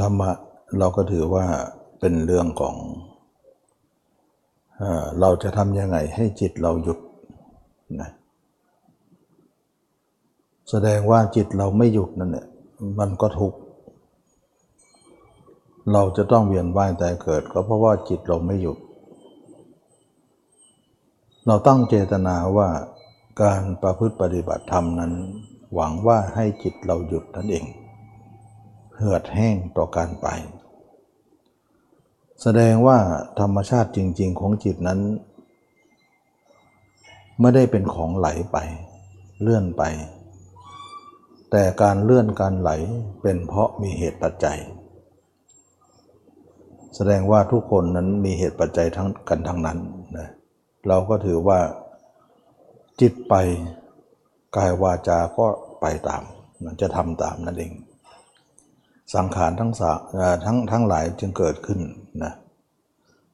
ธรรมะเราก็ถือว่าเป็นเรื่องของ เราจะทำยังไงให้จิตเราหยุดนะแสดงว่าจิตเราไม่หยุดนั่นแหละมันก็ทุกข์เราจะต้องเวียนว่ายแต่เกิด ก็เพราะว่าจิตเราไม่หยุด เราตั้งเจตนาว่าการประพฤติปฏิบัติธรรมนั้น หวังว่าให้จิตเราหยุดนั่นเอง เหือดแห้งต่อการไป แสดงว่าธรรมชาติจริง ๆ ของจิตนั้น ไม่ได้เป็นของไหลไป เลื่อนไป แต่การเลื่อนการไหลเป็นเพราะมีเหตุปัจจัย แสดงว่าทุกคนนั้นมีเหตุปัจจัยทั้งกันทั้งนั้นนะเราก็ถือว่าจิตไปกายวาจาก็ไปตาม มันจะทำตามนั่นเอง สังขารทั้งสาทั้งทั้งหลายจึงเกิดขึ้นนะ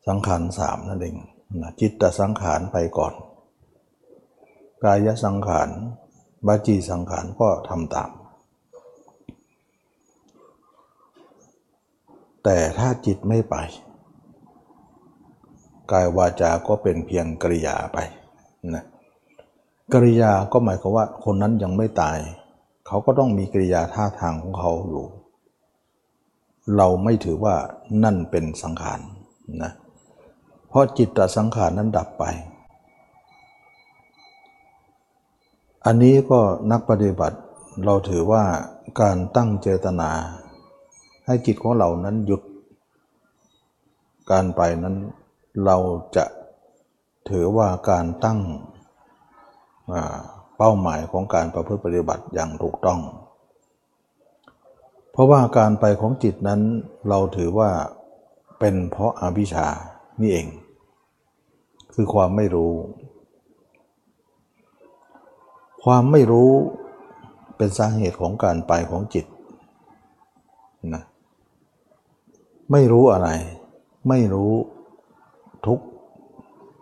สังขารสามนั่นเองนะจิตตสังขารไปก่อน กายสังขารบาจีสังขารก็ทำตาม แต่ถ้าจิตไม่ไป กายวาจาก็เป็นเพียงกริยาไปนะกริยาก็หมายความว่าคนนั้นยังไม่ตาย เขาก็ต้องมีกริยาท่าทางของเขาอยู่ เราไม่ถือว่านั่นเป็นสังขารนะเพราะจิตตสังขารนั้นดับไป อันนี้ก็นักปฏิบัติเราถือว่าการตั้งเจตนา ให้จิตของเรานั้นหยุด การไปนั้นเราจะถือว่าการตั้งเป้าหมายของการประพฤติปฏิบัติอย่างถูกต้อง เพราะว่าการไปของจิตนั้นเราถือว่าเป็นเพราะอาวิชชานี่เอง คือความไม่รู้ ความไม่รู้เป็นสาเหตุของการไปของจิตนะไม่รู้อะไร ไม่รู้ทุก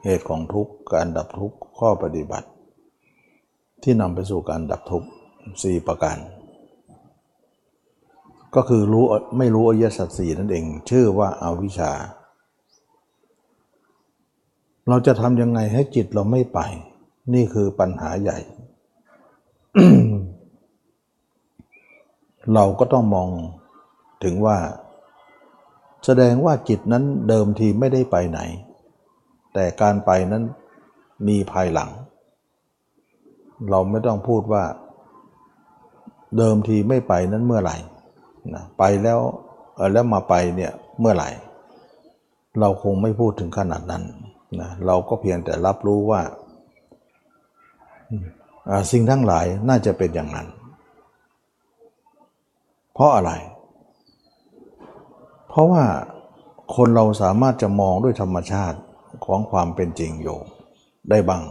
เหตุของทุกการดับทุกข้อปฏิบัติ ที่นำไปสู่การดับทุกสี่ประการ ก็คือรู้ไม่รู้อริยสัจสี่นั่นเอง ชื่อว่าอาวิชชา เราจะทำยังไงให้จิตเราไม่ไป นี่คือปัญหาใหญ่ เราก็ต้องมองถึงว่า แสดงว่าจิตนั้นเดิมทีไม่ได้ไปไหน แต่การไปนั้นมีภายหลัง เราไม่ต้องพูดว่า เดิมทีไม่ไปนั้นเมื่อไหร่ นะไปแล้วแล้วมาไปเนี่ยเมื่อไหร่ เราคงไม่พูดถึงขนาดนั้นนะเราก็เพียงแต่รับรู้ว่าสิ่งทั้งหลายน่าจะเป็นอย่างนั้น เพราะอะไร เพราะว่าคนเราสามารถจะมองด้วยธรรมชาติของความเป็นจริงอยู่ได้บ้าง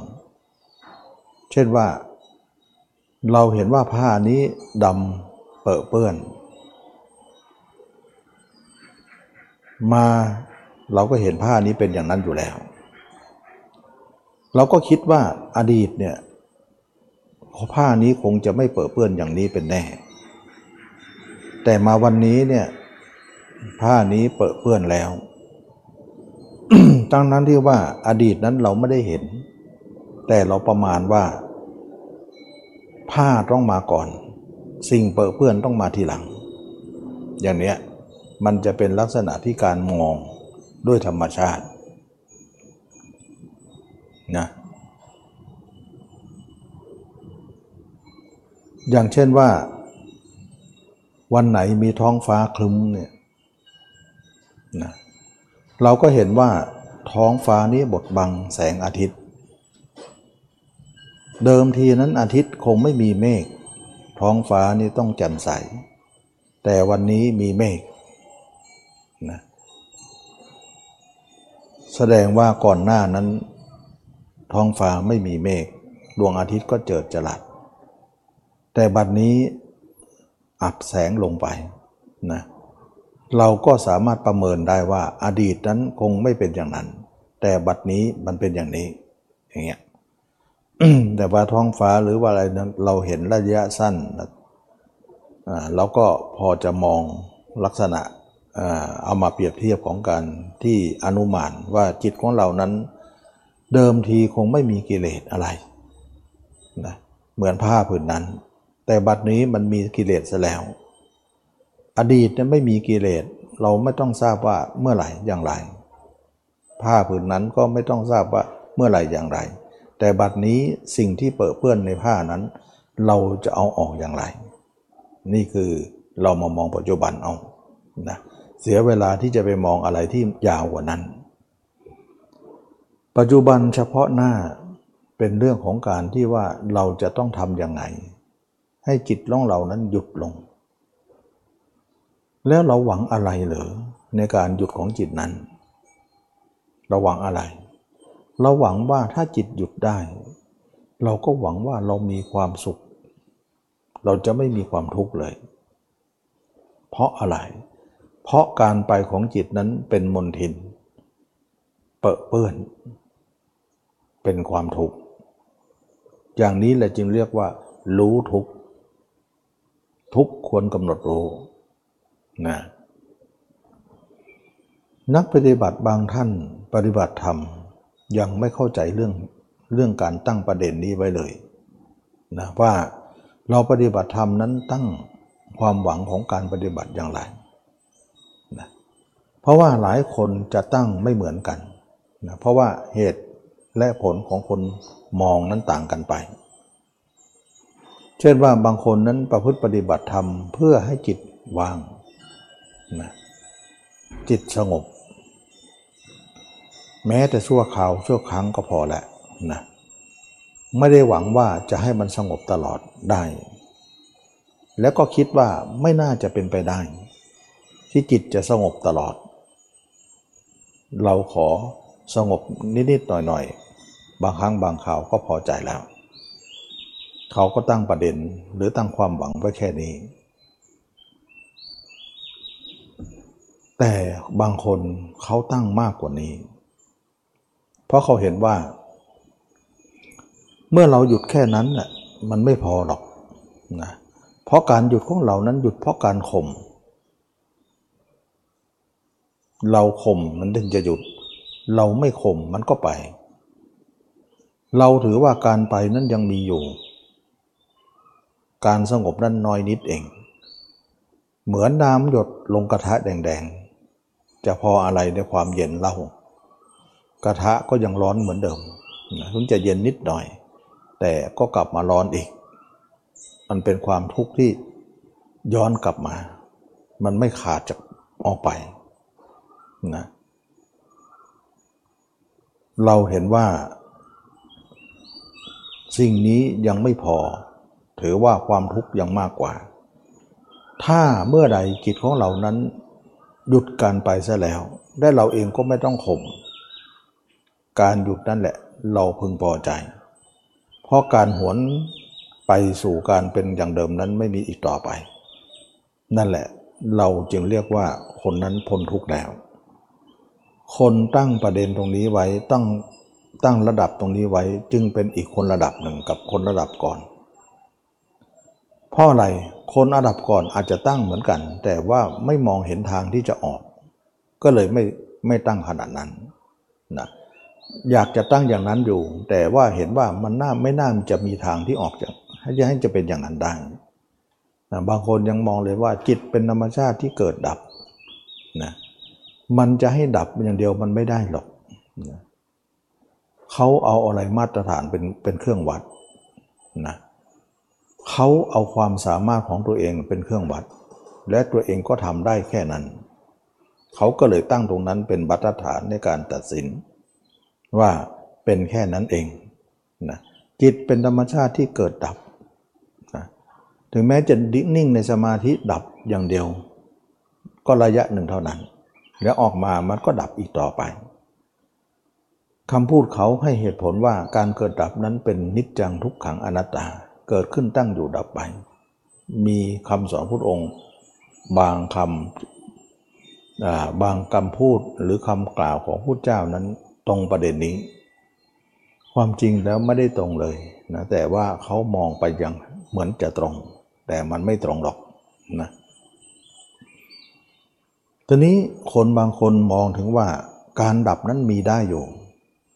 เช่นว่า เราเห็นว่าผ้านี้ดำเปื้อเปื้อน มาเราก็เห็นผ้านี้เป็นอย่างนั้นอยู่แล้ว เราก็คิดว่าอดีตเนี่ยผ้านี้คงจะไม่เปื้อเปื้อนอย่างนี้เป็นแน่ แต่มาวันนี้เนี่ยผ้านี้เปื้อเปื้อนแล้วตั้งนั้นที่ว่าอดีตนั้นเราไม่ได้เห็น แต่เราประมาณว่า ผ้าต้องมาก่อน สิ่งเปื้อเพื่อนต้องมาทีหลัง อย่างเนี้ย มันจะเป็นลักษณะที่การมองด้วยธรรมชาตินะอย่างเช่นว่า วันไหนมีท้องฟ้าคลึ้มเนี่ยนะเราก็เห็นว่าท้องฟ้านี้บดบังแสงอาทิตย์ เดิมทีนั้นอาทิตย์คงไม่มีเมฆท้องฟ้านี่ต้องแจ่มใส แต่วันนี้มีเมฆนะ แสดงว่าก่อนหน้านั้น ท้องฟ้าไม่มีเมฆดวงอาทิตย์ก็เจิดจรัส แต่บัดนี้อับแสงลงไปนะเราก็สามารถประเมินได้ว่าอดีตนั้นคงไม่เป็นอย่างนั้น แต่บัดนี้มันเป็นอย่างนี้อย่างเงี้ยแต่ว่าท้องฟ้าหรือว่าอะไรนั้นเราเห็นระยะสั้นเราก็พอจะมองลักษณะ เอามาเปรียบเทียบของการที่อนุมานว่าจิตของเรานั้น เดิมทีคงไม่มีกิเลสอะไรนะเหมือนผ้าผืนนั้น แต่บัดนี้มันมีกิเลสซะแล้ว อดีตนั้นไม่มีกิเลสเราไม่ต้องทราบว่าเมื่อไหร่อย่างไร ผ้าผืนนั้นก็ไม่ต้องทราบว่าเมื่อไหร่อย่างไร แต่บัดนี้สิ่งที่เปิดเปื้อนในผ้านั้น เราจะเอาออกอย่างไร นี่คือเรามามองปัจจุบันเอานะ เสียเวลาที่จะไปมองอะไรที่ยาวกว่านั้น ปัจจุบันเฉพาะหน้าเป็นเรื่องของการที่ว่าเราจะต้องทำยังไง ให้จิตล่องเรานั้นหยุดลง แล้วเราหวังอะไรเหรอในการหยุดของจิตนั้นเราหวังอะไร เราหวังว่าถ้าจิตหยุดได้ เราก็หวังว่าเรามีความสุข เราจะไม่มีความทุกข์เลย เพราะอะไร เพราะการไปของจิตนั้นเป็นมนทิน เปอะเปื้อน เป็นความทุกข์ อย่างนี้แหละจึงเรียกว่า รู้ทุกทุกควรกำหนดรู้นะนักปฏิบัติบางท่านปฏิบัติธรรมยังไม่เข้าใจเรื่องเรื่องการตั้งประเด็นนี้ไว้เลยนะว่าเราปฏิบัติธรรมนั้นตั้งความหวังของการปฏิบัติอย่างไร เพราะว่าหลายคนจะตั้งไม่เหมือนกันนะเพราะว่าเหตุและผลของคนมองนั้นต่างกันไป เช่นว่าบางคนนั้นประพฤติปฏิบัติธรรมเพื่อให้จิตว่างนะจิตสงบ แม้แต่ชั่วคราวชั่วครั้งก็พอแหละนะไม่ได้หวังว่าจะให้มันสงบตลอดได้ แล้วก็คิดว่าไม่น่าจะเป็นไปได้ ที่จิตจะสงบตลอด เราขอสงบนิดๆหน่อยๆ บางครั้งบางข่าวก็พอใจแล้ว เขาก็ตั้งประเด็นหรือตั้งความหวังไว้แค่นี้ แต่บางคนเขาตั้งมากกว่านี้ เพราะเขาเห็นว่า เมื่อเราหยุดแค่นั้นน่ะมันไม่พอหรอกนะเพราะการหยุดของเรานั้นหยุดเพราะการข่ม เราข่มมันถึงจะหยุด เราไม่ข่มมันก็ไป เราถือว่าการไปนั้นยังมีอยู่ การสงบนั้นน้อยนิดเอง เหมือนน้ำหยดลงกระทะแดงๆ จะพออะไรในความเย็นเล่ากระทะก็ยังร้อนเหมือนเดิมถึงจะเย็นนิดหน่อย แต่ก็กลับมาร้อนอีก มันเป็นความทุกข์ที่ย้อนกลับมา มันไม่ขาดจากออกไป นะเราเห็นว่า สิ่งนี้ยังไม่พอ ถือว่าความทุกข์ยังมากกว่า ถ้าเมื่อใดจิตของเรานั้นหยุดการไปซะแล้ว ได้เราเองก็ไม่ต้องข่มการหยุดนั่นแหละ เราพึงพอใจ เพราะการหวนไปสู่การเป็นอย่างเดิมนั้นไม่มีอีกต่อไป นั่นแหละเราจึงเรียกว่าคนนั้นพ้นทุกข์แล้ว คนตั้งประเด็นตรงนี้ไว้ตั้งตั้งระดับตรงนี้ไว้จึงเป็นอีกคนระดับหนึ่งกับคนระดับก่อน เพราะอะไรคนระดับก่อนอาจจะตั้งเหมือนกัน แต่ว่าไม่มองเห็นทางที่จะออก ก็เลยไม่ไม่ตั้งขนาดนั้นนะอยากจะตั้งอย่างนั้นอยู่ แต่ว่าเห็นว่ามันน่าไม่น่าจะมีทางที่ออกจากให้จะให้จะเป็นอย่างนั้นได้นะบางคนยังมองเลยว่าจิตเป็นธรรมชาติที่เกิดดับนะ มันจะให้ดับอย่างเดียวมันไม่ได้หรอก เขาเอาอะไรมาตรฐานเป็นเป็นเครื่องวัดนะเขาเอาความสามารถของตัวเองเป็นเครื่องวัด และตัวเองก็ทำได้แค่นั้น เขาก็เลยตั้งตรงนั้นเป็นบัตรฐานในการตัดสิน ว่าเป็นแค่นั้นเองนะจิตเป็นธรรมชาติที่เกิดดับนะถึงแม้จะนิ่งในสมาธิดับอย่างเดียว ก็ระยะหนึ่งเท่านั้น แล้วออกมามันก็ดับอีกต่อไปคำพูดเขาให้เหตุผลว่าการเกิดดับนั้นเป็นนิจจังทุกขังอนัตตา เกิดขึ้นตั้งอยู่ดับไป มีคำสอนพุทธองค์ บางคำบางคำพูดหรือคำกล่าวของพุทธเจ้านั้นตรงประเด็นนี้ ความจริงแล้วไม่ได้ตรงเลยนะแต่ว่าเขามองไปอย่างเหมือนจะตรง แต่มันไม่ตรงหรอกนะ ทีนี้คนบางคนมองถึงว่าการดับนั้นมีได้อยู่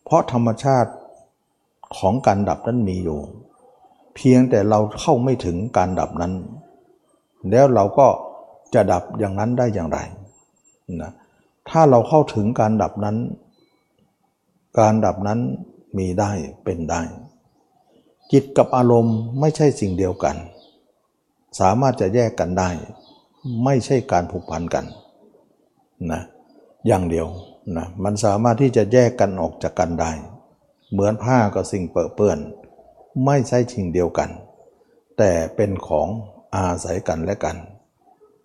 เพราะธรรมชาติของการดับนั้นมีอยู่ เพียงแต่เราเข้าไม่ถึงการดับนั้น แล้วเราก็จะดับอย่างนั้นได้อย่างไรนะถ้าเราเข้าถึงการดับนั้น การดับนั้นมีได้เป็นได้ จิตกับอารมณ์ไม่ใช่สิ่งเดียวกัน สามารถจะแยกกันได้ ไม่ใช่การผูกพันกัน นะอย่างเดียวนะมันสามารถที่จะแยกกันออกจากกันได้ เหมือนผ้ากับสิ่งเปื้อน ไม่ใช่สิ่งเดียวกัน แต่เป็นของอาศัยกันและกัน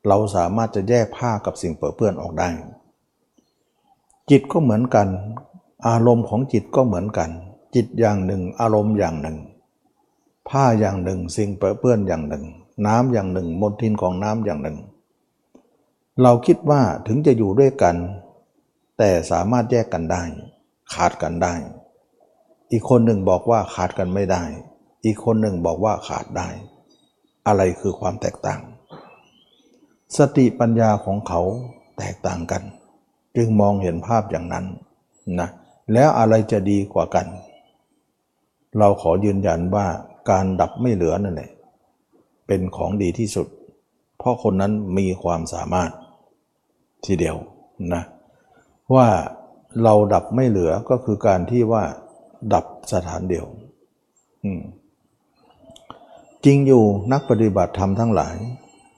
เราสามารถจะแยกผ้ากับสิ่งเปื้อนออกได้ จิตก็เหมือนกัน อารมณ์ของจิตก็เหมือนกัน จิตอย่างหนึ่ง อารมณ์อย่างหนึ่ง ผ้าอย่างหนึ่ง สิ่งเปื้อนอย่างหนึ่ง น้ำอย่างหนึ่ง มลทินของน้ำอย่างหนึ่ง เราคิดว่าถึงจะอยู่ด้วยกัน แต่สามารถแยกกันได้ ขาดกันได้ อีกคนหนึ่งบอกว่าขาดกันไม่ได้ อีกคนหนึ่งบอกว่าขาดได้ อะไรคือความแตกต่าง สติปัญญาของเขาแตกต่างกัน จึงมองเห็นภาพอย่างนั้นนะแล้วอะไรจะดีกว่ากัน เราขอยืนยันว่าการดับไม่เหลือนั่นแหละเป็นของดีที่สุด เพราะคนนั้นมีความสามารถทีเดียวนะว่าเราดับไม่เหลือก็คือการที่ว่า ดับสถานเดียวจริงอยู่นักปฏิบัติธรรมทั้งหลาย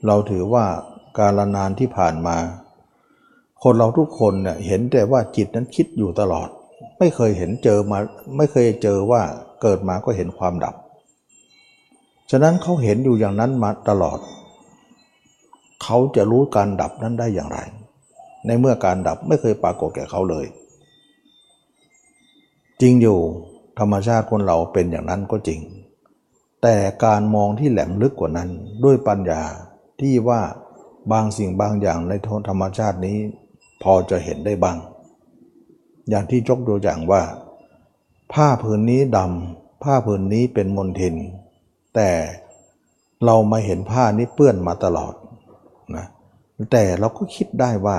เราถือว่าการนานที่ผ่านมา คนเราทุกคนเนี่ยเห็นแต่ว่าจิตนั้นคิดอยู่ตลอด ไม่เคยเห็นเจอมา ไม่เคยเจอว่าเกิดมาก็เห็นความดับ ฉะนั้นเขาเห็นอยู่อย่างนั้นมาตลอด เขาจะรู้การดับนั้นได้อย่างไร ในเมื่อการดับไม่เคยปรากฏแก่เขาเลย จริงอยู่ธรรมชาติคนเราเป็นอย่างนั้นก็จริง แต่การมองที่แหลมลึกกว่านั้นด้วยปัญญาที่ว่าบางสิ่งบางอย่างในธรรมชาตินี้ พอจะเห็นได้บ้าง อย่างที่จกตัวอย่างว่า ผ้าผืนนี้ดำผ้าผืนนี้เป็นมลทิน แต่เรามาเห็นผ้านี้เปื้อนมาตลอด แต่เราก็คิดได้ว่า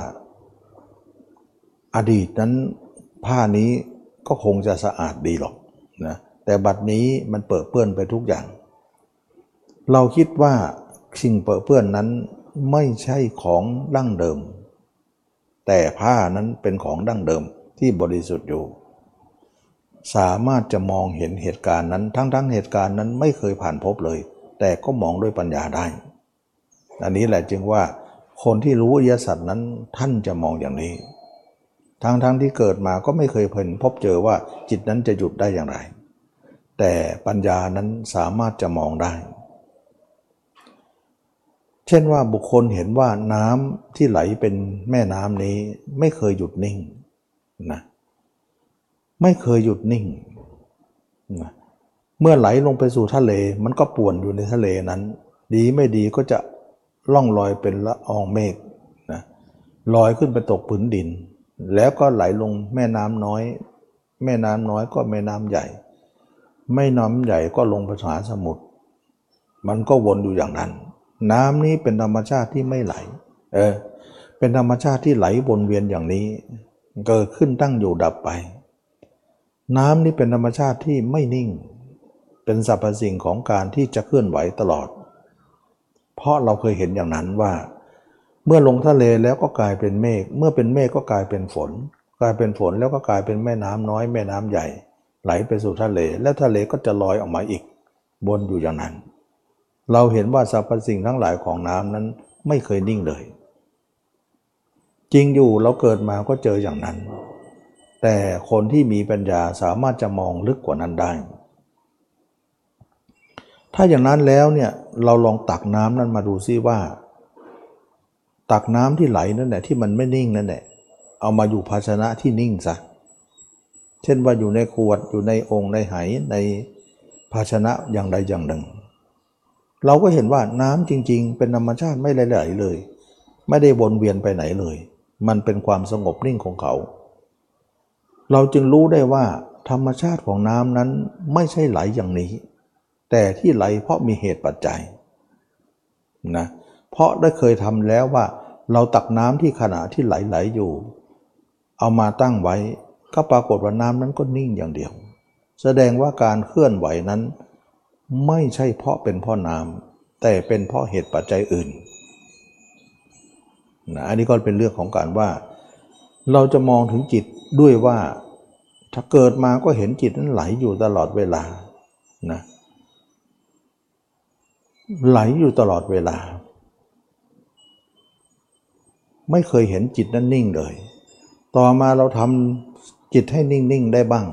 อดีตนั้นผ้านี้ก็คงจะสะอาดดีหรอกนะแต่บัดนี้มันเปิดเปื้อนไปทุกอย่าง เราคิดว่าสิ่งเปิดเปื้อนนั้นไม่ใช่ของดั้งเดิม แต่ผ้านั้นเป็นของดั้งเดิมที่บริสุทธิ์อยู่ สามารถจะมองเห็นเหตุการณ์นั้น ทั้งทั้งเหตุการณ์นั้นไม่เคยผ่านพบเลย แต่ก็มองด้วยปัญญาได้ อันนี้แหละจึงว่า คนที่รู้อริยสัจนั้นท่านจะมองอย่างนี้ ทั้งทั้งที่เกิดมาก็ไม่เคยเพิ่นพบเจอว่าจิตนั้นจะหยุดได้อย่างไร แต่ปัญญานั้นสามารถจะมองได้ เช่นว่าบุคคลเห็นว่าน้ำที่ไหลเป็นแม่น้ำนี้ไม่เคยหยุดนิ่งนะไม่เคยหยุดนิ่งนะเมื่อไหลลงไปสู่ทะเลมันก็ป่วนอยู่ในทะเลนั้น ดีไม่ดีก็จะ ล่องลอยเป็นละอองเมฆนะลอยขึ้นไปตกผืนดิน แล้วก็ไหลลงแม่น้ำน้อย แม่น้ำน้อยก็แม่น้ำใหญ่ไม่น้ำใหญ่ก็ลงไปหาสมุทรมันก็วนอยู่อย่างนั้น น้ำนี้เป็นธรรมชาติที่ไม่ไหล เออ เป็นธรรมชาติที่ไหลวนเวียนอย่างนี้เกิดขึ้นตั้งอยู่ดับไป น้ำนี้เป็นธรรมชาติที่ไม่นิ่ง เป็นสรรพสิ่งของการที่จะเคลื่อนไหวตลอด เพราะเราเคยเห็นอย่างนั้นว่า เมื่อลงทะเลแล้วก็กลายเป็นเมฆเมื่อเป็นเมฆก็กลายเป็นฝน กลายเป็นฝนแล้วก็กลายเป็นแม่น้ำน้อยแม่น้ำใหญ่ ไหลไปสู่ทะเล แล้วทะเลก็จะลอยออกมาอีกบนอยู่อย่างนั้น เราเห็นว่าสรรพสิ่งทั้งหลายของน้ำนั้นไม่เคยนิ่งเลย จริงอยู่เราเกิดมาก็เจออย่างนั้น แต่คนที่มีปัญญาสามารถจะมองลึกกว่านั้นได้ ถ้าอย่างนั้นแล้วเนี่ยเราลองตักน้ำนั้นมาดูซิว่า ตักน้ำที่ไหลนั่นแหละที่มันไม่นิ่งนั่นแหละเอามาอยู่ภาชนะที่นิ่งซะเช่นว่าอยู่ในขวดอยู่ในองค์ในไหในภาชนะอย่างใดอย่างหนึ่ง เราก็เห็นว่าน้ำจริง ๆ เป็นธรรมชาติไม่ไหลเลย ไม่ได้วนเวียนไปไหนเลย มันเป็นความสงบนิ่งของเขา เราจึงรู้ได้ว่าธรรมชาติของน้ำนั้นไม่ใช่ไหลอย่างนี้ แต่ที่ไหลเพราะมีเหตุปัจจัยนะเพราะได้เคยทำแล้วว่าเราตักน้ำที่ขณะที่ไหลๆอยู่ เอามาตั้งไว้ก็ปรากฏว่าน้ำนั้นก็นิ่งอย่างเดียว แสดงว่าการเคลื่อนไหวนั้น ไม่ใช่เพราะเป็นเพราะน้ำแต่เป็นเพราะเหตุปัจจัยอื่นนะอันนี้ก็เป็นเรื่องของการว่า เราจะมองถึงจิตด้วยว่า ถ้าเกิดมาก็เห็นจิตนั้นไหลอยู่ตลอดเวลานะ ไหลอยู่ตลอดเวลา ไม่เคยเห็นจิตนั้นนิ่งเลย ต่อมาเราทำจิตให้นิ่ง ๆ ได้บ้าง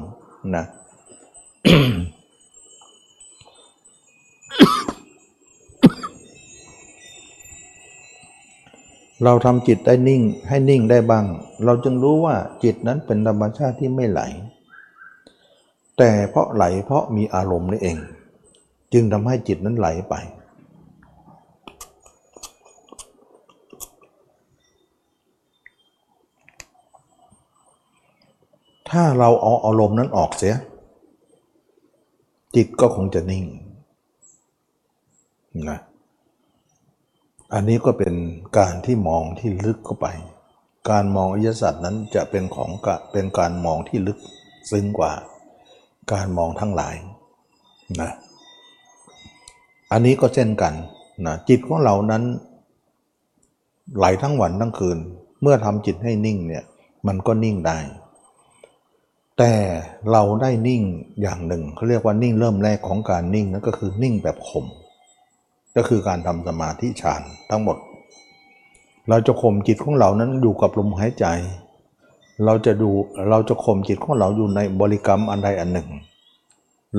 นะเราทำจิตได้นิ่งให้นิ่งได้บ้าง เราจึงรู้ว่าจิตนั้นเป็นธรรมชาติที่ไม่ไหล แต่เพราะไหลเพราะมีอารมณ์นี่เอง จึงทำให้จิตนั้นไหลไป ถ้าเราเอาอารมณ์นั้นออกเสีย จิตก็คงจะนิ่งนะอันนี้ก็เป็นการที่มองที่ลึกเข้าไป การมองอริยสัจนั้นจะเป็นของกะเป็นการมองที่ลึกซึ้งกว่า การมองทั้งหลายนะอันนี้ก็เช่นกันนะจิตของเรานั้นไหลทั้งวันทั้งคืน เมื่อทำจิตให้นิ่งเนี่ยมันก็นิ่งได้ แต่เราได้นิ่งอย่างหนึ่งเขาเรียกว่านิ่งเริ่มแรกของการนิ่งนั่นก็คือนิ่งแบบข่มก็คือการทำสมาธิฌานทั้งหมด เราจะข่มจิตของเรานั้นอยู่กับลมหายใจ เราจะดูเราจะข่มจิตของเราอยู่ในบริกรรมอันใดอันหนึ่ง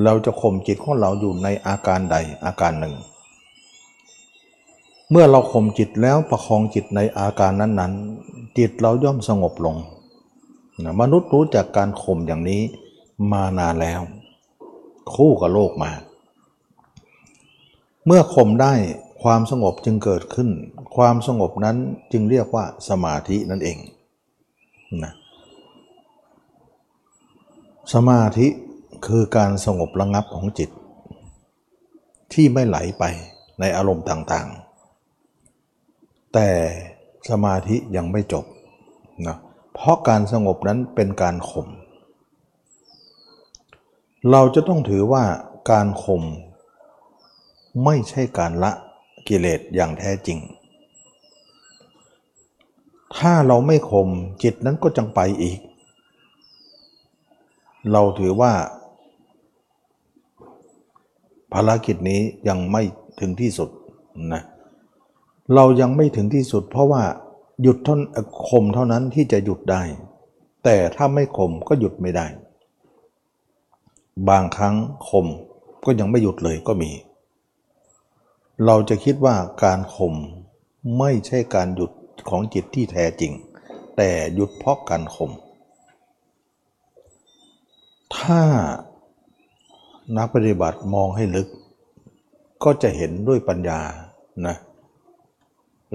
เราจะข่มจิตของเราอยู่ในอาการใดอาการหนึ่ง เมื่อเราข่มจิตแล้วประคองจิตในอาการนั้นๆ จิตเราย่อมสงบลง นะมนุษย์รู้จักการข่มอย่างนี้มานานแล้ว คู่กับโลกมา เมื่อข่มได้ความสงบจึงเกิดขึ้น ความสงบนั้นจึงเรียกว่าสมาธินั่นเองนะสมาธิคือการสงบระงับของจิต ที่ไม่ไหลไปในอารมณ์ต่างๆ แต่สมาธิยังไม่จบนะเเพราะการสงบนั้นเป็นการข่ม เราจะต้องถือว่าการข่มไม่ใช่การละกิเลสอย่างแท้จริง ถ้าเราไม่ข่มจิตนั้นก็จังไปอีก เราถือว่า ภารกิจนี้ยังไม่ถึงที่สุดนะ เรายังไม่ถึงที่สุดเพราะว่า หยุดท่านข่มเท่านั้นที่จะหยุดได้ แต่ถ้าไม่ข่มก็หยุดไม่ได้ บางครั้งข่มก็ยังไม่หยุดเลยก็มี เราจะคิดว่าการข่มไม่ใช่การหยุดของจิตที่แท้จริง แต่หยุดเพราะการข่มถ้านักปฏิบัติมองให้ลึก ก็จะเห็นด้วยปัญญานะ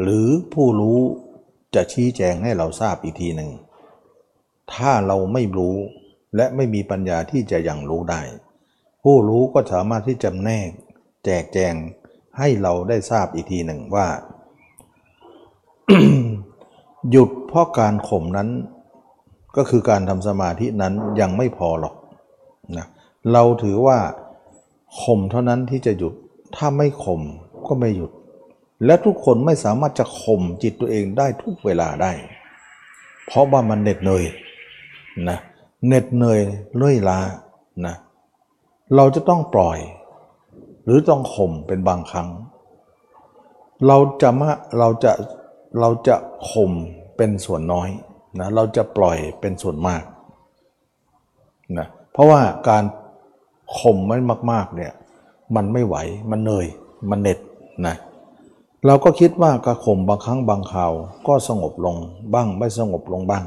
หรือผู้รู้ จะชี้แจงให้เราทราบอีกทีหนึ่ง ถ้าเราไม่รู้และไม่มีปัญญาที่จะยังรู้ได้ ผู้รู้ก็สามารถที่จะแนก แจกแจงให้เราได้ทราบอีกทีหนึ่งว่า หยุดเพราะการข่มนั้นก็คือการทำสมาธินั้นยังไม่พอหรอกนะเราถือว่าข่มเท่านั้นที่จะหยุด ถ้าไม่ข่มก็ไม่หยุด และทุกคนไม่สามารถจะข่มจิตตัวเองได้ทุกเวลาได้ เพราะว่ามันเหน็ดเหนื่อยนะเหน็ดเหนื่อยเลื่อยล้านะเราจะต้องปล่อย หรือต้องข่มเป็นบางครั้ง เราจะมาเราจะเราจะข่มเป็นส่วนน้อยนะเราจะปล่อยเป็นส่วนมากนะเพราะว่าการข่มไม่มากๆเนี่ยมันไม่ไหวมันเหนื่อยมันเหน็ดนะเราก็คิดว่ากระข่มบางครั้งบางคราวก็สงบลงบ้างไม่สงบลงบ้าง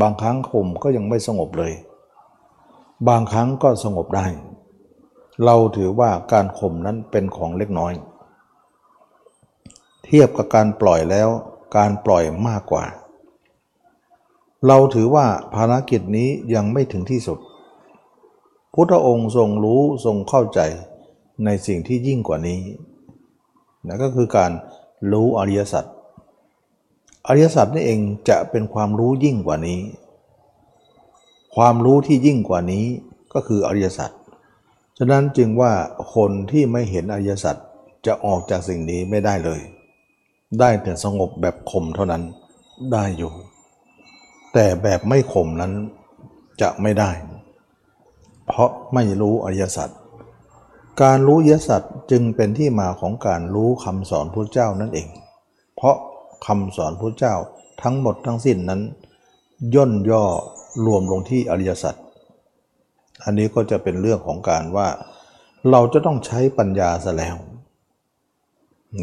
บางครั้งข่มก็ยังไม่สงบเลย บางครั้งก็สงบได้ เราถือว่าการข่มนั้นเป็นของเล็กน้อย เทียบกับการปล่อยแล้วการปล่อยมากกว่า เราถือว่าภารกิจนี้ยังไม่ถึงที่สุด พุทธองค์ทรงรู้ทรงเข้าใจในสิ่งที่ยิ่งกว่านี้ นั่นก็คือการรู้อริยสัจอริยสัจนี่เองจะเป็นความรู้ยิ่งกว่านี้ ความรู้ที่ยิ่งกว่านี้ก็คืออริยสัจฉะนั้นจึงว่าคนที่ไม่เห็นอริยสัจจะออกจากสิ่งนี้ไม่ได้เลย ได้แต่สงบแบบข่มเท่านั้นได้อยู่ แต่แบบไม่ข่มนั้นจะไม่ได้ เพราะไม่รู้อริยสัจ การรู้ยสัจจึงเป็นที่มาของการรู้คำสอนพระเจ้านั่นเอง เพราะคำสอนพระเจ้าทั้งหมดทั้งสิ้นนั้น ย่นย่อรวมลงที่อริยสัจอันนี้ก็จะเป็นเรื่องของการว่า เราจะต้องใช้ปัญญาซะแล้ว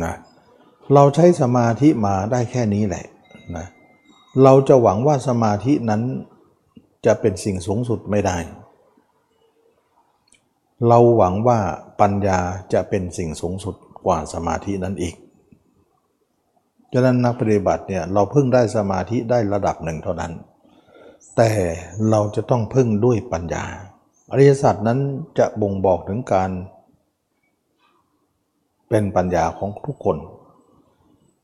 นะเราใช้สมาธิมาได้แค่นี้แหละนะเราจะหวังว่าสมาธินั้นจะเป็นสิ่งสูงสุดไม่ได้ เราหวังว่าปัญญาจะเป็นสิ่งสูงสุดกว่าสมาธินั้นอีกฉะนั้นนักปฏิบัติเนี่ยเราพึ่งได้สมาธิได้ระดับหนึ่งเท่านั้น แต่เราจะต้องพึ่งด้วยปัญญา อริยสัจนั้นจะบ่งบอกถึงการ เป็นปัญญาของทุกคน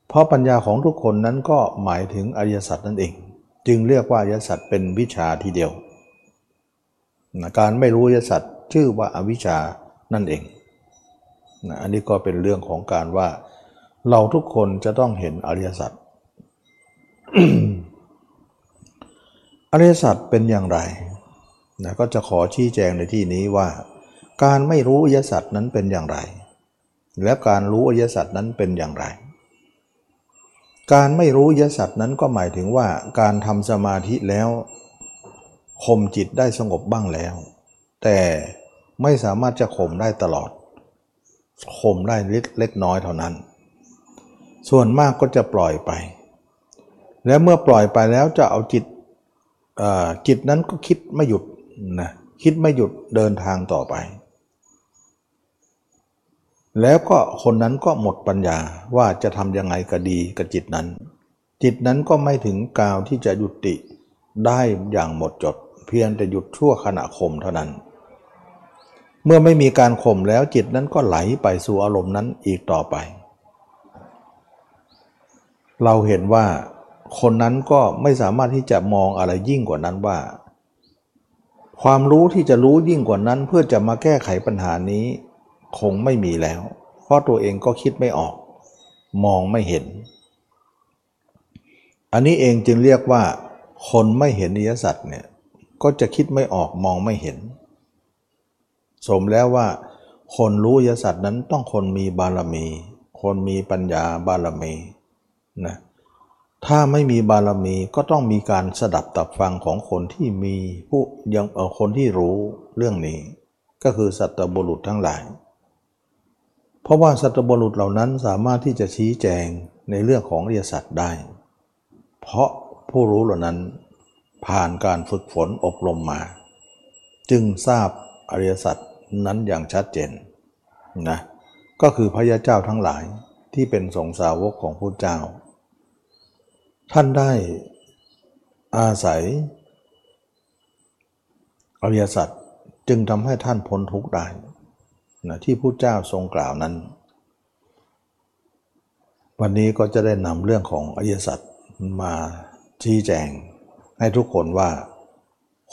เพราะปัญญาของทุกคนนั้นก็หมายถึงอริยสัจนั่นเอง จึงเรียกว่าอริยสัจเป็นวิชาทีเดียว การไม่รู้อริยสัจ ชื่อว่าอาวิชานั่นเองนะอันนี้ก็เป็นเรื่องของการว่า เราทุกคนจะต้องเห็นอริยสัจอริยสัจเป็นอย่างไรนะก็จะขอชี้แจงในที่นี้ว่า การไม่รู้อริยสัจนั้นเป็นอย่างไร และการรู้อริยสัจนั้นเป็นอย่างไร การไม่รู้อริยสัจนั้นก็หมายถึงว่า การทำสมาธิแล้วข่มจิตได้สงบบ้างแล้ว แต่ ไม่สามารถจะข่มได้ตลอดข่มได้เล็กน้อยเท่านั้น ส่วนมากก็จะปล่อยไป แล้วเมื่อปล่อยไปแล้วจะเอาจิตจิตนั้นก็คิดไม่หยุดนะคิดไม่หยุดเดินทางต่อไป แล้วก็คนนั้นก็หมดปัญญาว่าจะทำยังไงก็ดีกับจิตนั้น จิตนั้นก็ไม่ถึงกาวที่จะหยุดติได้อย่างหมดจด เพียงแต่หยุดชั่วขณะข่มเท่านั้น เมื่อไม่มีการข่มแล้วจิตนั้นก็ไหลไปสู่อารมณ์นั้นอีกต่อไป เราเห็นว่าคนนั้นก็ไม่สามารถที่จะมองอะไรยิ่งกว่านั้นว่า ความรู้ที่จะรู้ยิ่งกว่านั้น เพื่อจะมาแก้ไขปัญหานี้ คงไม่มีแล้ว เพราะตัวเองก็คิดไม่ออก มองไม่เห็น อันนี้เองจึงเรียกว่า คนไม่เห็นนิยสัตว์เนี่ยก็จะคิดไม่ออกมองไม่เห็น สมแล้วว่า คนรู้ยสัตว์นั้นต้องคนมีบารมี คนมีปัญญาบารมีนะถ้าไม่มีบารมีก็ต้องมีการสดับตับฟังของคนที่มีผู้ยังเออคนที่รู้เรื่องนี้ ก็คือสัตบุรุษทั้งหลาย เพราะว่าสัตบุรุษเหล่านั้นสามารถที่จะชี้แจงในเรื่องของอริยสัจได้ เพราะผู้รู้เหล่านั้นผ่านการฝึกฝนอบรมมา จึงทราบอริยสัจ นั้นอย่างชัดเจนนะก็คือพระยาเจ้าทั้งหลายที่เป็นสงสาวกของพระเจ้า ท่านได้อาศัยอริยสัจจึงทำให้ท่านพ้นทุกข์ได้นะที่พระเจ้าทรงกล่าวนั้น วันนี้ก็จะได้นำเรื่องของอริยสัจมาชี้แจงให้ทุกคนว่า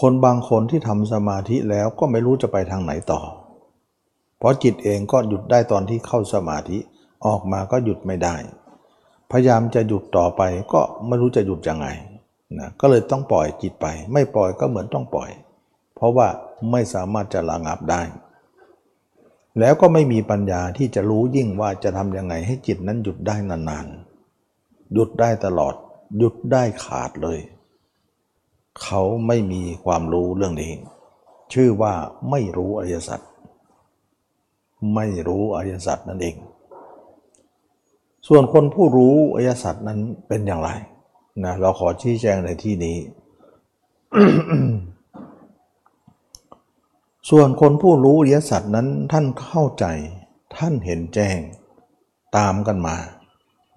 คนบางคนที่ทำสมาธิแล้วก็ไม่รู้จะไปทางไหนต่อ เพราะจิตเองก็หยุดได้ตอนที่เข้าสมาธิออกมาก็หยุดไม่ได้ พยายามจะหยุดต่อไปก็ไม่รู้จะหยุดยังไงนะก็เลยต้องปล่อยจิตไป ไม่ปล่อยก็เหมือนต้องปล่อย เพราะว่าไม่สามารถจะระงับได้ แล้วก็ไม่มีปัญญาที่จะรู้ยิ่งว่าจะทำยังไงให้จิตนั้นหยุดได้นานๆหยุดได้ตลอด หยุดได้ขาดเลย เขาไม่มีความรู้เรื่องนี้ ชื่อว่าไม่รู้อริยสัจไม่รู้อริยสัจนั่นเอง ส่วนคนผู้รู้อริยสัจนั้นเป็นอย่างไรนะเราขอชี้แจงในที่นี้ ส่วนคนผู้รู้อริยสัจนั้นท่านเข้าใจท่านเห็นแจ้งตามกันมา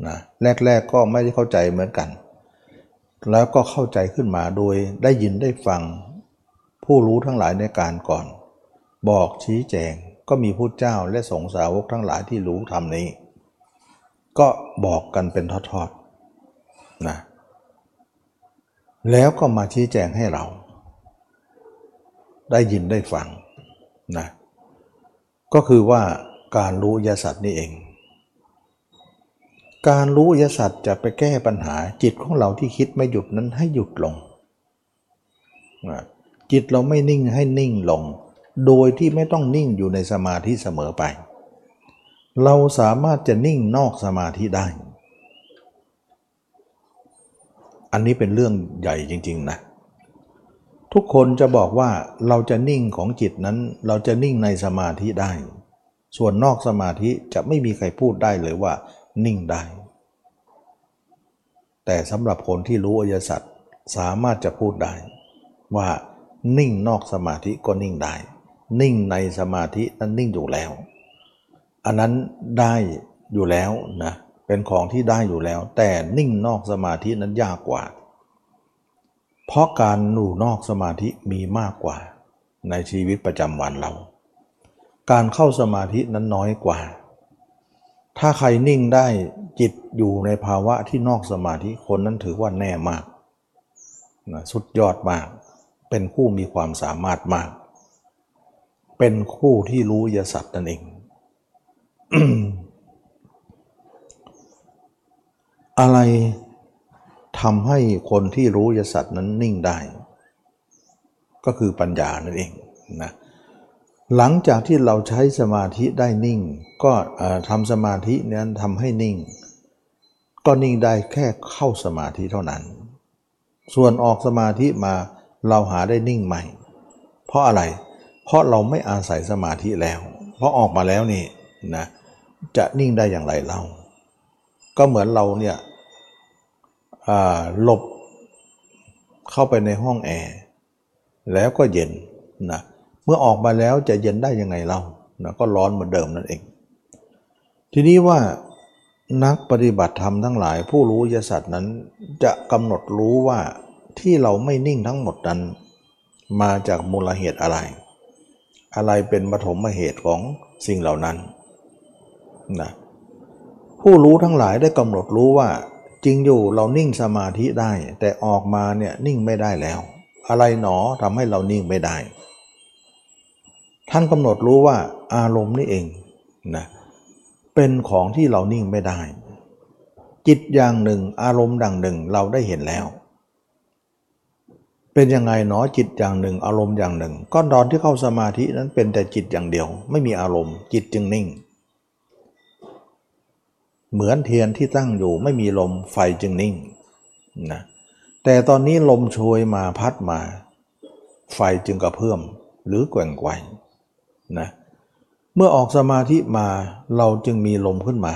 นะแรกๆก็ไม่ได้เข้าใจเหมือนกัน แล้วก็เข้าใจขึ้นมาโดยได้ยินได้ฟัง ผู้รู้ทั้งหลายในการก่อน บอกชี้แจงก็มีผู้เจ้าและสงสาวกทั้งหลายที่รู้ธรรมนี้ ก็บอกกันเป็นทอดๆนะแล้วก็มาชี้แจงให้เรา ได้ยินได้ฟังนะก็คือว่าการรู้ยสัตว์นี่เอง การรู้ยสัตว์จะไปแก้ปัญหาจิตของเราที่คิดไม่หยุดนั้นให้หยุดลง จิตเราไม่นิ่งให้นิ่งลง โดยที่ไม่ต้องนิ่งอยู่ในสมาธิเสมอไป เราสามารถจะนิ่งนอกสมาธิได้ อันนี้เป็นเรื่องใหญ่จริง ๆ นะ ทุกคนจะบอกว่าเราจะนิ่งของจิตนั้น เราจะนิ่งในสมาธิได้ ส่วนนอกสมาธิจะไม่มีใครพูดได้เลยว่า นิ่งได้ แต่สำหรับคนที่รู้อริยสัจสามารถจะพูดได้ ว่านิ่งนอกสมาธิก็นิ่งได้ นิ่งในสมาธินั้นนิ่งอยู่แล้ว อันนั้นได้อยู่แล้วนะเป็นของที่ได้อยู่แล้ว แต่นิ่งนอกสมาธินั้นยากกว่า เพราะการหนูนอกสมาธิมีมากกว่า ในชีวิตประจำวันเรา การเข้าสมาธินั้นน้อยกว่า ถ้าใครนิ่งได้จิตอยู่ในภาวะที่นอกสมาธิคนนั้นถือว่าแน่มากนะสุดยอดมาก เป็นคู่มีความสามารถมาก เป็นคู่ที่รู้ยศัตว์นั่นเองอะไรทำให้คนที่รู้ยศัตว์นั้นนิ่งได้ ก็คือปัญญานั่นเองนะ หลังจากที่เราใช้สมาธิได้นิ่ง ก็ทำสมาธินั้นทำให้นิ่ง ก็นิ่งได้แค่เข้าสมาธิเท่านั้น ส่วนออกสมาธิมาเราหาได้นิ่งใหม่ เพราะอะไร เพราะเราไม่อาศัยสมาธิแล้ว เพราะออกมาแล้วนี่นะจะนิ่งได้อย่างไรเรา ก็เหมือนเราเนี่ยหลบเข้าไปในห้องแอร์แล้วก็เย็นนะเเมื่อออกมาแล้วจะเย็นได้ยังไงเรานะก็ร้อนเหมือนเดิมนั่นเอง ทีนี้ว่านักปฏิบัติธรรมทั้งหลาย ผู้รู้ยศัตร์นั้นจะกำหนดรู้ว่าที่เราไม่นิ่งทั้งหมดนั้น มาจากมูลเหตุอะไร อะไรเป็นปฐมเหตุของสิ่งเหล่านั้นนะผู้รู้ทั้งหลายได้กำหนดรู้ว่า จริงอยู่เรานิ่งสมาธิได้ แต่ออกมาเนี่ยนิ่งไม่ได้แล้ว อะไรหนอทำให้เรานิ่งไม่ได้ ท่านกำหนดรู้ว่าอารมณ์นี่เองนะเป็นของที่เรานิ่งไม่ได้ จิตอย่างหนึ่งอารมณ์ดังหนึ่งเราได้เห็นแล้ว เป็นยังไงเนาะจิตอย่างหนึ่ง อารมณ์อย่างหนึ่ง ก็ตอนที่เข้าสมาธินั้นเป็นแต่จิตอย่างเดียว ไม่มีอารมณ์ จิตจึงนิ่ง เหมือนเทียนที่ตั้งอยู่ไม่มีลมไฟจึงนิ่งนะแต่ตอนนี้ลมโชยมาพัดมา ไฟจึงกระเพื่อมหรือแกว่งไกว นะเมื่อออกสมาธิมาเราจึงมีลมขึ้นมา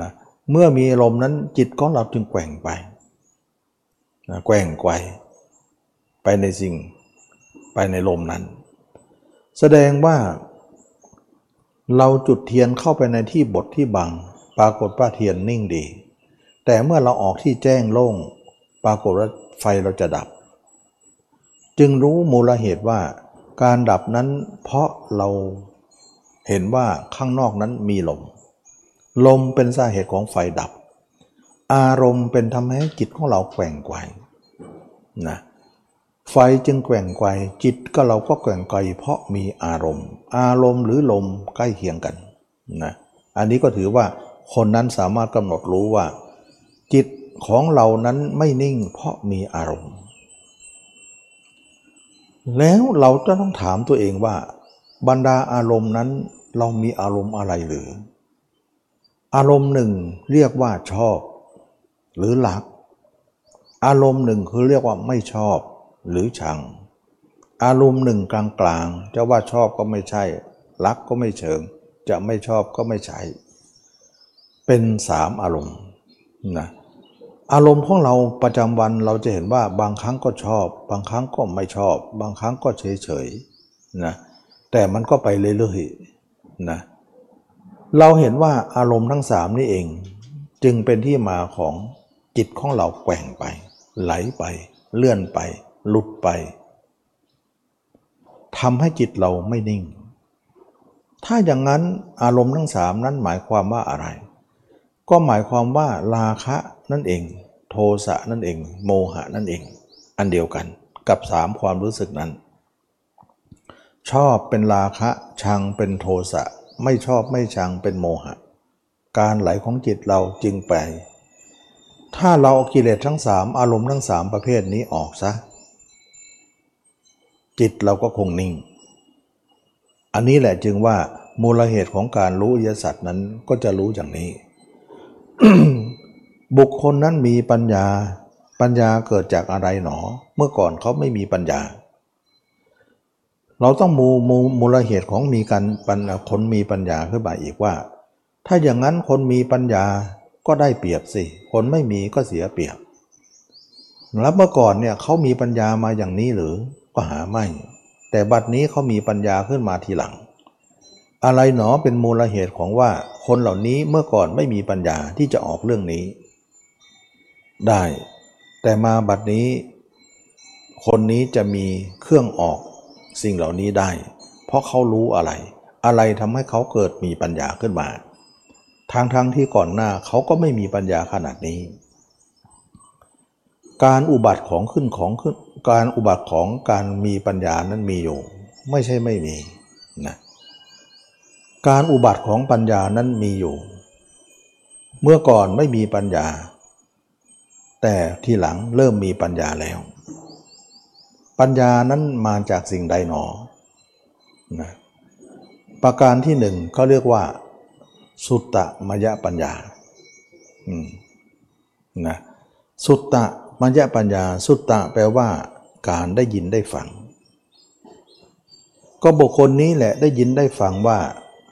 นะเมื่อมีลมนั้นจิตของเราจึงแกว่งไปนะแกว่งไกวไปในสิ่งไปในลมนั้น แสดงว่า เราจุดเทียนเข้าไปในที่บทที่บัง ปรากฏว่าเทียนนิ่งดี แต่เมื่อเราออกที่แจ้งโล่ง ปรากฏว่าไฟเราจะดับ จึงรู้มูลเหตุว่า การดับนั้นเพราะเราเห็นว่าข้างนอกนั้นมีลม ลมเป็นสาเหตุของไฟดับ อารมณ์เป็นทำให้จิตของเราแกว่งไกวนะไฟจึงแกว่งไกวจิตก็เราก็แกว่งไกวเพราะมีอารมณ์ อารมณ์หรือลมใกล้เคียงกันนะอันนี้ก็ถือว่าคนนั้นสามารถกำหนดรู้ว่า จิตของเรานั้นไม่นิ่งเพราะมีอารมณ์ แล้วเราจะต้องถามตัวเองว่า บรรดาอารมณ์นั้นเรามีอารมณ์อะไรหรือ อารมณ์หนึ่งเรียกว่าชอบ หรือหลัก อารมณ์หนึ่งคือเรียกว่าไม่ชอบหรือชัง อารมณ์หนึ่งกลางๆจะว่าชอบก็ไม่ใช่รักก็ไม่เชิง จะไม่ชอบก็ไม่ใช่ เป็นสามอารมณ์นะ อารมณ์ของเราประจำวันเราจะเห็นว่าบางครั้งก็ชอบ บางครั้งก็ไม่ชอบ บางครั้งก็เฉยๆนะแต่มันก็ไปเรื่อยๆนะเราเห็นว่าอารมณ์ทั้งสามนี่เอง จึงเป็นที่มาของจิตของเราแกว่งไป ไหลไป เลื่อนไป หลุดไปทำให้จิตเราไม่นิ่ง ถ้าอย่างนั้นอารมณ์ทั้งสามนั้นหมายความว่าอะไร ก็หมายความว่าราคะนั่นเอง โทสะนั่นเอง โมหะนั่นเอง อันเดียวกันกับสามความรู้สึกนั้น ชอบเป็นราคะชังเป็นโทสะไม่ชอบไม่ชังเป็นโมหะ การไหลของจิตเราจึงไป ถ้าเราเอากิเลสทั้งสามอารมณ์ทั้งสามประเภทนี้ออกซะ จิตเราก็คงนิ่ง อันนี้แหละจึงว่ามูลเหตุของการรู้อริยสัจนั้นก็จะรู้อย่างนี้ บุคคลนั้นมีปัญญา ปัญญาเกิดจากอะไรหนอ เมื่อก่อนเขาไม่มีปัญญา เราต้องมูมูมูลเหตุของมีการปัญคนมีปัญญาขึ้นมาอีกว่า ถ้าอย่างนั้นคนมีปัญญาก็ได้เปรียบสิ คนไม่มีก็เสียเปรียบ แล้วเมื่อก่อนเนี่ยเขามีปัญญามาอย่างนี้หรือ ก็หาไม่ แต่บัดนี้เขามีปัญญาขึ้นมาทีหลัง อะไรหนอเป็นมูลเหตุของว่า คนเหล่านี้เมื่อก่อนไม่มีปัญญาที่จะออกเรื่องนี้ ได้ แต่มาบัดนี้ คนนี้จะมีเครื่องออกสิ่งเหล่านี้ได้ เพราะเขารู้อะไร อะไรทำให้เขาเกิดมีปัญญาขึ้นมาทางทางที่ก่อนหน้าเขาก็ไม่มีปัญญาขนาดนี้ การอุบัติของขึ้นของขึ้นการอุบัติของการมีปัญญานั้นมีอยู่ ไม่ใช่ไม่มีนะการอุบัติของปัญญานั้นมีอยู่ เมื่อก่อนไม่มีปัญญา แต่ทีหลังเริ่มมีปัญญาแล้ว ปัญญานั้นมาจากสิ่งใดหนอนะประการที่หนึ่งเขาเรียกว่า สุตตะมยปัญญานะสุตตะมยปัญญา สุตตะแปลว่า การได้ยินได้ฟัง ก็บุคคลนี้แหละได้ยินได้ฟังว่า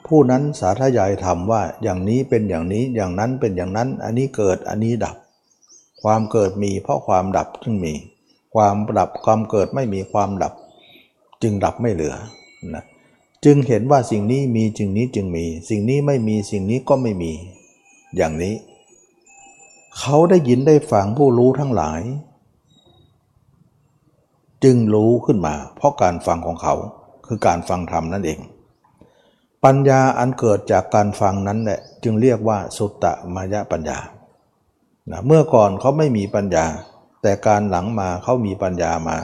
ผู้นั้นสาธยายธรรมว่าอย่างนี้เป็นอย่างนี้อย่างนั้นเป็นอย่างนั้น อันนี้เกิดอันนี้ดับ ความเกิดมีเพราะความดับจึงมี ความดับความเกิดไม่มีความดับ จึงดับไม่เหลือนะจึงเห็นว่าสิ่งนี้มีจึงนี้จึงมี สิ่งนี้ไม่มีสิ่งนี้ก็ไม่มี อย่างนี้ เขาได้ยินได้ฟังผู้รู้ทั้งหลาย จึงรู้ขึ้นมา เพราะการฟังของเขาคือการฟังธรรมนั่นเอง ปัญญาอันเกิดจากการฟังนั้นแหละจึงเรียกว่าสุตตะมายะปัญญา นะเมื่อก่อนเขาไม่มีปัญญา แต่การหลังมาเขามีปัญญามา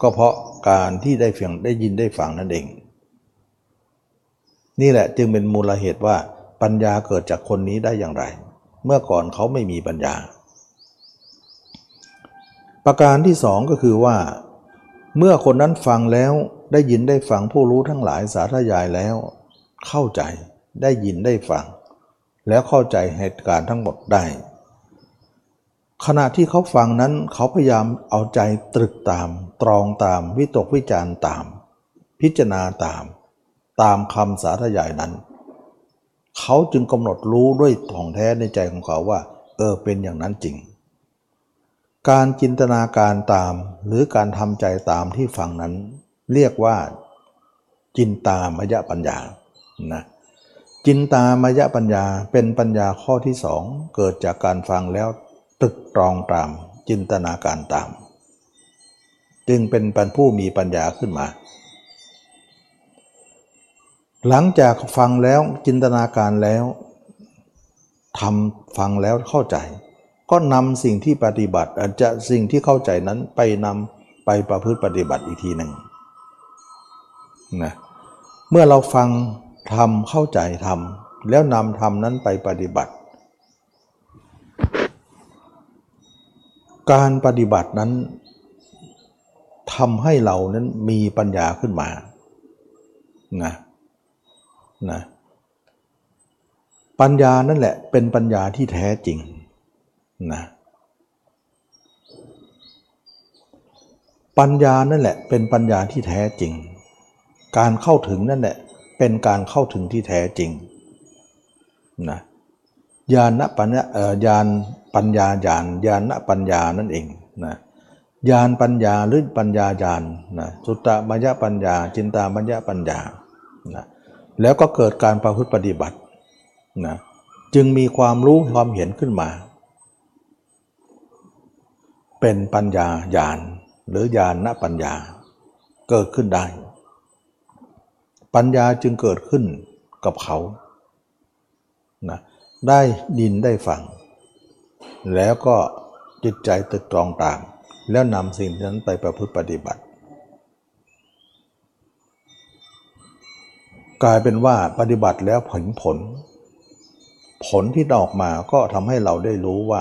ก็เพราะการที่ได้ฟังได้ยินได้ฟังนั่นเอง นี่แหละจึงเป็นมูลเหตุว่าปัญญาเกิดจากคนนี้ได้อย่างไร เมื่อก่อนเขาไม่มีปัญญา ประการที่สองก็คือว่า เมื่อคนนั้นฟังแล้วได้ยินได้ฟังผู้รู้ทั้งหลายสาธยายแล้ว เข้าใจได้ยินได้ฟัง แล้วเข้าใจเหตุการณ์ทั้งหมดได้ ขณะที่เขาฟังนั้นเขาพยายามเอาใจตรึกตาม ตรองตาม วิตกวิจารตาม พิจารณาตาม ตามคำสาธยายนั้น เขาจึงกำหนดรู้ด้วยท่องแท้ในใจของเขาว่า เออเป็นอย่างนั้นจริง การจินตนาการตาม หรือการทำใจตามที่ฟังนั้น เรียกว่า จินตามยปัญญานะจินตามยปัญญาเป็นปัญญาข้อที่สองเกิดจากการฟังแล้ว ตึกตรองตามจินตนาการตาม จึงเป็นปัญผู้มีปัญญาขึ้นมา หลังจากฟังแล้วจินตนาการแล้วทำฟังแล้วเข้าใจ ก็นำสิ่งที่ปฏิบัติอาจจะสิ่งที่เข้าใจนั้นไปนำไปประพฤติปฏิบัติอีกทีหนึ่งนะเมื่อเราฟังทำเข้าใจทำแล้วนำทำนั้นไปปฏิบัติ การปฏิบัตินั้นทำให้เรานั้นมีปัญญาขึ้นมานะนะปัญญานั่นแหละเป็นปัญญาที่แท้จริงนะปัญญานั่นแหละเป็นปัญญาที่แท้จริง การเข้าถึงนั่นแหละเป็นการเข้าถึงที่แท้จริงนะญาณปัญญาญาณ ปัญญาญาณญาณปัญญานั่นเองนะญาณปัญญาหรือปัญญาญาณนะสุตตมัญญปัญญา จินตามัญญปัญญานะแล้วก็เกิดการประพฤติปฏิบัตินะจึงมีความรู้ความเห็นขึ้นมา เป็นปัญญาญาณหรือญาณปัญญาเกิดขึ้นได้ ปัญญาจึงเกิดขึ้นกับเขานะได้ดินได้ฟัง แล้วก็จิตใจตึกตรองตาม แล้วนำสิ่งนั้นไปประพฤติปฏิบัติ กลายเป็นว่าปฏิบัติแล้วผลผล ผลที่ออกมาก็ทำให้เราได้รู้ว่า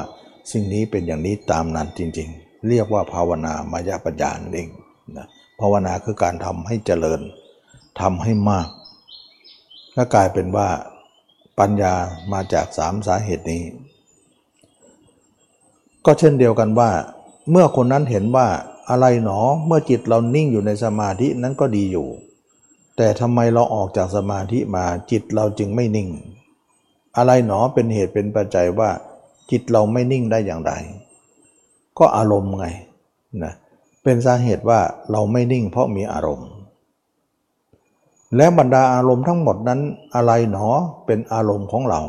สิ่งนี้เป็นอย่างนี้ตามนั้นจริง ๆ เรียกว่าภาวนามายาปัญญาเองนะภาวนาคือการทำให้เจริญทำให้มากก็กลายเป็นว่าปัญญามาจากสามสาเหตุนี้ ก็เช่นเดียวกันว่า เมื่อคนนั้นเห็นว่าอะไรหนอเมื่อจิตเรานิ่งอยู่ในสมาธินั้นก็ดีอยู่ แต่ทำไมเราออกจากสมาธิมาจิตเราจึงไม่นิ่ง อะไรหนอเป็นเหตุเป็นปัจจัยว่า จิตเราไม่นิ่งได้อย่างไร ก็อารมณ์ไงนะเป็นสาเหตุว่าเราไม่นิ่งเพราะมีอารมณ์ และบรรดาอารมณ์ทั้งหมดนั้นอะไรหนอเป็นอารมณ์ของเรา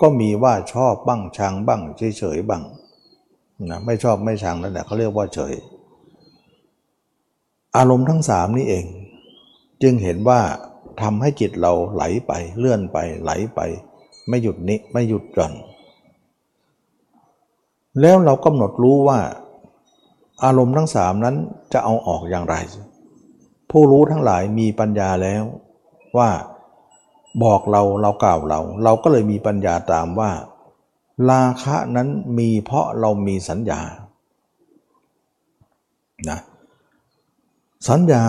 ก็มีว่าชอบบ้างชังบ้างเฉยเฉยบ้าง นะไม่ชอบไม่ชังนั่นแหละเขาเรียกว่าเฉย อารมณ์ทั้งสามนี้เอง จึงเห็นว่าทำให้จิตเราไหลไปเลื่อนไปไหลไป ไม่หยุดนิไม่หยุดหย่อน แล้วเรากำหนดรู้ว่า อารมณ์ทั้งสามนั้นจะเอาออกอย่างไร ผู้รู้ทั้งหลายมีปัญญาแล้วว่าบอกเราเรากล่าวเรา เราก็เลยมีปัญญาตามว่า ราคะนั้นมีเพราะเรามีสัญญานะสัญญา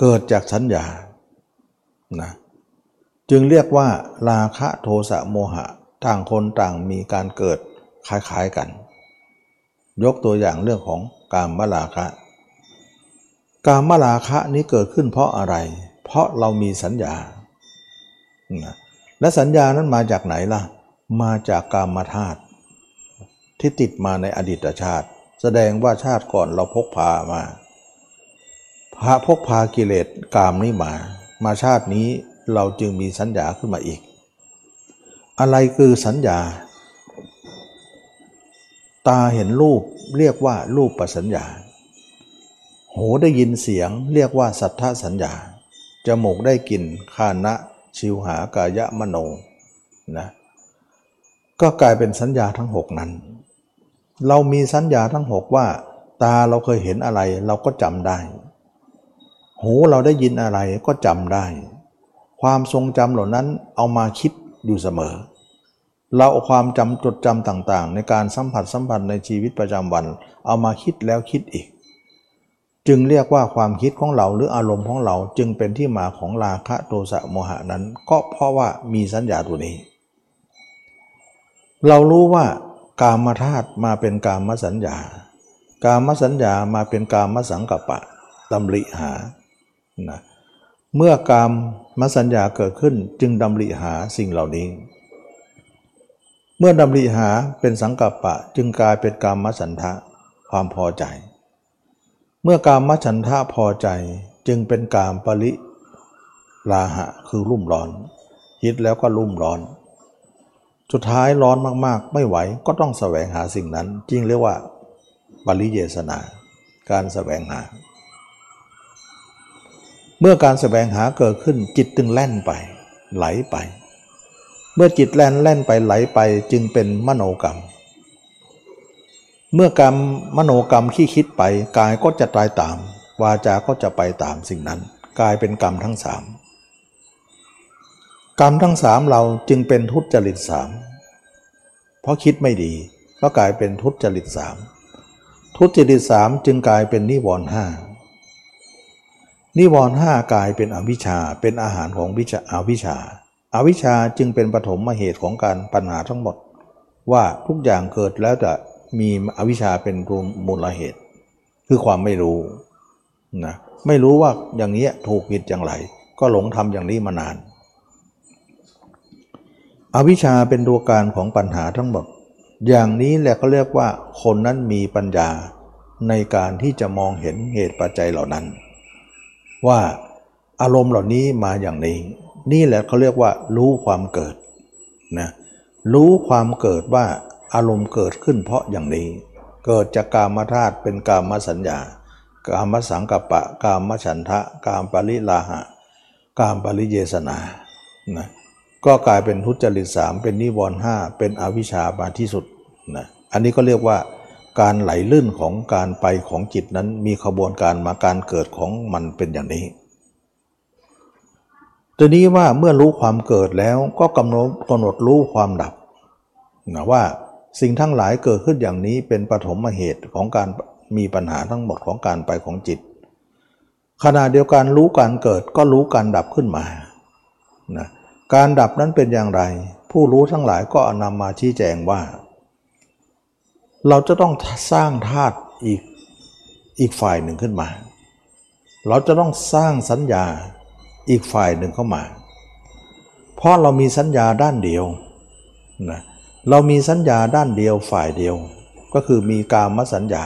เกิดจากสัญญานะจึงเรียกว่า ราคะโทสะโมหะต่างคนต่างมีการเกิดคล้ายๆกัน ยกตัวอย่างเรื่องของการมราคะ กามราคะนี้เกิดขึ้นเพราะอะไร เพราะเรามีสัญญา และสัญญานั้นมาจากไหนล่ะ มาจากกามธาตุที่ติดมาในอดีตชาติ แสดงว่าชาติก่อนเราพกพามาพระพกพากิเลสกามนี้มา มาชาตินี้เราจึงมีสัญญาขึ้นมาอีก อะไรคือสัญญา ตาเห็นรูปเรียกว่ารูปประสัญญา หูได้ยินเสียงเรียกว่าสัทธสัญญา จมูกได้กลิ่นคานะ ชิวหากายะมโนนะ ก็กลายเป็นสัญญาทั้งหกนั้น เรามีสัญญาทั้งหกว่า ตาเราเคยเห็นอะไรเราก็จำได้ หูเราได้ยินอะไรก็จำได้ ความทรงจำเหล่านั้นเอามาคิดอยู่เสมอ เราเอาความจำจดจำต่างๆ ในการสัมผัสสัมพันธ์ในชีวิตประจำวัน เอามาคิดแล้วคิดอีก จึงเรียกว่าความคิดของเราหรืออารมณ์ของเราจึงเป็นที่มาของราคะโทสะโมหะนั้น ก็เพราะว่ามีสัญญาตัวนี้ เรารู้ว่ากามธาตุมาเป็นกามสัญญา กามสัญญามาเป็นกามสังกัปปะดำริหานะเมื่อกามมสัญญาเกิดขึ้นจึงดำริหาสิ่งเหล่านี้ เมื่อดำริหาเป็นสังกัปปะจึงกลายเป็นกามสันทะความพอใจ เมื่อกามฉันทะพอใจจึงเป็นกามปริลาหะคือรุ่มร้อนคิดแล้วก็รุ่มร้อน สุดท้ายร้อนมากๆ ไม่ไหวก็ต้องแสวงหาสิ่งนั้นจริงเรียกว่าปริเยสนา การแสวงหา เมื่อการแสวงหาเกิดขึ้นจิตตึงแล่นไป ไหลไป เมื่อจิตแล่นแล่นไปไหลไปจึงเป็นมโนกรรม เมื่อกรรมมโนกรรมที่คิดไปกายก็จะตายตาม วาจาก็จะไปตามสิ่งนั้นกลายเป็นกรรมทั้งสามกรรมทั้งสามเราจึงเป็นทุจริตสาม เพราะคิดไม่ดี ก็กลายเป็นทุจริตสามทุจริตสามจึงกลายเป็นนิวรณ์ห้านิวรณ์ห้ากลายเป็นอวิชชาเป็นอาหารของวิชาอวิชชาอาวิชชาจึงเป็นปฐมมาเหตุของการปัญหาทั้งหมด ว่าทุกอย่างเกิดแล้วจะมีอวิชชาเป็นตัวมูลเหตุ คือความไม่รู้นะไม่รู้ว่าอย่างนี้ถูกผิดอย่างไร ก็หลงทำอย่างนี้มานาน อวิชชาเป็นตัวการของปัญหาทั้งหมด อย่างนี้แหละเขาเรียกว่า คนนั้นมีปัญญาในการที่จะมองเห็นเหตุปัจจัยเหล่านั้น ว่าอารมณ์เหล่านี้มาอย่างนี้ นี่แหละเขาเรียกว่า รู้ความเกิดนะรู้ความเกิดว่าอารมณ์เกิดขึ้นเพราะอย่างนี้ เกิดจากกามธาตุเป็นกามสัญญา กามสังกัปปะ กามฉันทะ กามปริลาหะ กามปริเยสนานะ ก็กลายเป็นทุจริตสามเป็นนิวรณ์ห้าเป็นอวิชชามาที่สุดนะอันนี้ก็เรียกว่าการไหลลื่นของการไปของจิตนั้นมีขบวนการมาการเกิดของมันเป็นอย่างนี้ทีนี้ว่าเมื่อรู้ความเกิดแล้วก็กำหนดกำหนดรู้ความดับนะว่าสิ่งทั้งหลายเกิดขึ้นอย่างนี้เป็นปฐมเหตุของการมีปัญหาทั้งหมดของการไปของจิต ขณะเดียวกันรู้การเกิดก็รู้การดับขึ้นมานะ การดับนั้นเป็นอย่างไร ผู้รู้ทั้งหลายก็นำมาชี้แจงว่า เราจะต้องสร้างธาตุอีกอีกฝ่ายหนึ่งขึ้นมา เราจะต้องสร้างสัญญาอีกฝ่ายหนึ่งเข้ามา เพราะเรามีสัญญาด้านเดียวนะเรามีสัญญาด้านเดียวฝ่ายเดียว ก็คือมีกามสัญญา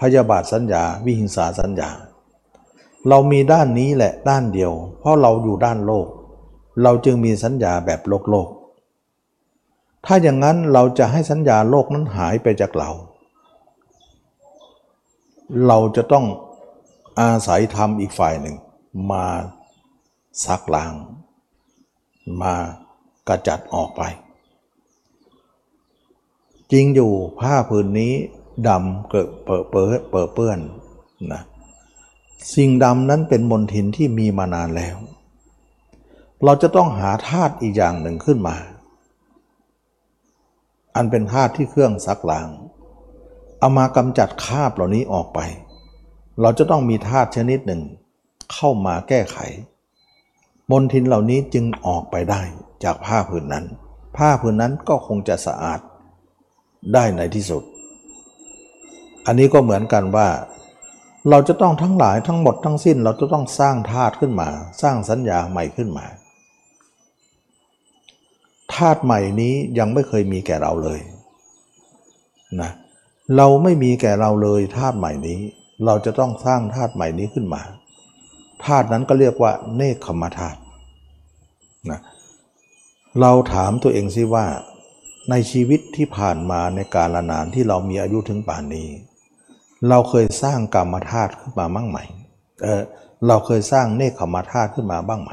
พยาบาทสัญญา วิหิงสาสัญญา เรามีด้านนี้แหละด้านเดียว เพราะเราอยู่ด้านโลก เราจึงมีสัญญาแบบโลกโลก ถ้าอย่างนั้นเราจะให้สัญญาโลกนั้นหายไปจากเรา เราจะต้องอาศัยธรรมอีกฝ่ายหนึ่ง มาซักล้าง มากระจัดออกไป จริงอยู่ผ้าผืนนี้ดำเกิดเปิดเปิดเปิดเปื้อนนะสิ่งดำนั้นเป็นมลทินที่มีมานานแล้ว เราจะต้องหาธาตุอีกอย่างหนึ่งขึ้นมา อันเป็นธาตุที่เครื่องซักล้าง เอามากำจัดคาบเหล่านี้ออกไป เราจะต้องมีธาตุชนิดหนึ่ง เข้ามาแก้ไขมลทินเหล่านี้จึงออกไปได้จากผ้าผืนนั้น ผ้าผืนนั้นก็คงจะสะอาดได้ในที่สุด อันนี้ก็เหมือนกันว่า เราจะต้องทั้งหลายทั้งหมดทั้งสิ้น เราจะต้องสร้างธาตุขึ้นมา สร้างสัญญาใหม่ขึ้นมา ธาตุใหม่นี้ยังไม่เคยมีแก่เราเลยนะเราไม่มีแก่เราเลยธาตุใหม่นี้ เราจะต้องสร้างธาตุใหม่นี้ขึ้นมาธาตุนั้นก็เรียกว่าเนคขมธาตุนะเราถามตัวเองซิว่า ในชีวิตที่ผ่านมาในการละนานที่เรามีอายุถึงป่านนี้ เราเคยสร้างกรรมธาตุขึ้นมาบ้างไหมเออเราเคยสร้างเนคขมธาตุขึ้นมาบ้างไหม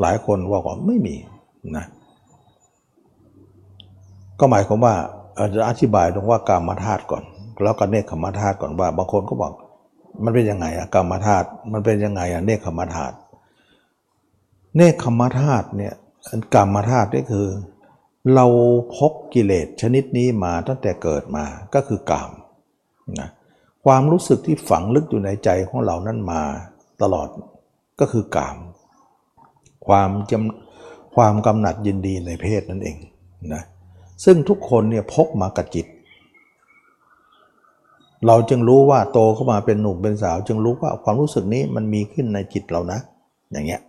หลายคนว่าว่าไม่มีนะก็หมายความว่าจะอธิบายตรงว่ากรรมธาตุก่อน แล้วก็เนคขมธาตุก่อนว่า บางคนก็บอก มันเป็นยังไงอะกรรมธาตุมันเป็นยังไงอะเนคขมธาตุเนคขมธาตุเนี่ยกรรมธาตุนี่คือ เราพบกิเลสชนิดนี้มาตั้งแต่เกิดมาก็คือกามนะความรู้สึกที่ฝังลึกอยู่ในใจของเรานั้นมาตลอดก็คือกาม ความจำความกำหนัดยินดีในเพศนั่นเองนะซึ่งทุกคนเนี่ยพกมากับจิต เราจึงรู้ว่าโตเข้ามาเป็นหนุ่มเป็นสาว จึงรู้ว่าความรู้สึกนี้มันมีขึ้นในจิตเรานะ อย่างเงี้ย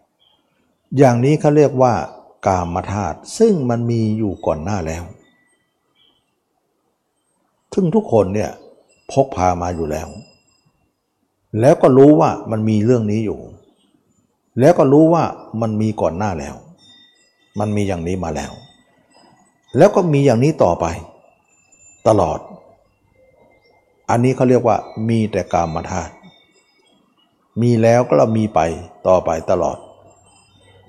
อย่างนี้เขาเรียกว่ากามธาตุซึ่งมันมีอยู่ก่อนหน้าแล้ว ซึ่งทุกคนเนี่ยพกพามาอยู่แล้ว แล้วก็รู้ว่ามันมีเรื่องนี้อยู่ แล้วก็รู้ว่ามันมีก่อนหน้าแล้ว มันมีอย่างนี้มาแล้ว แล้วก็มีอย่างนี้ต่อไป ตลอด อันนี้เขาเรียกว่า มีแต่กามธาตุมีแล้วก็เรามีไปต่อไปตลอด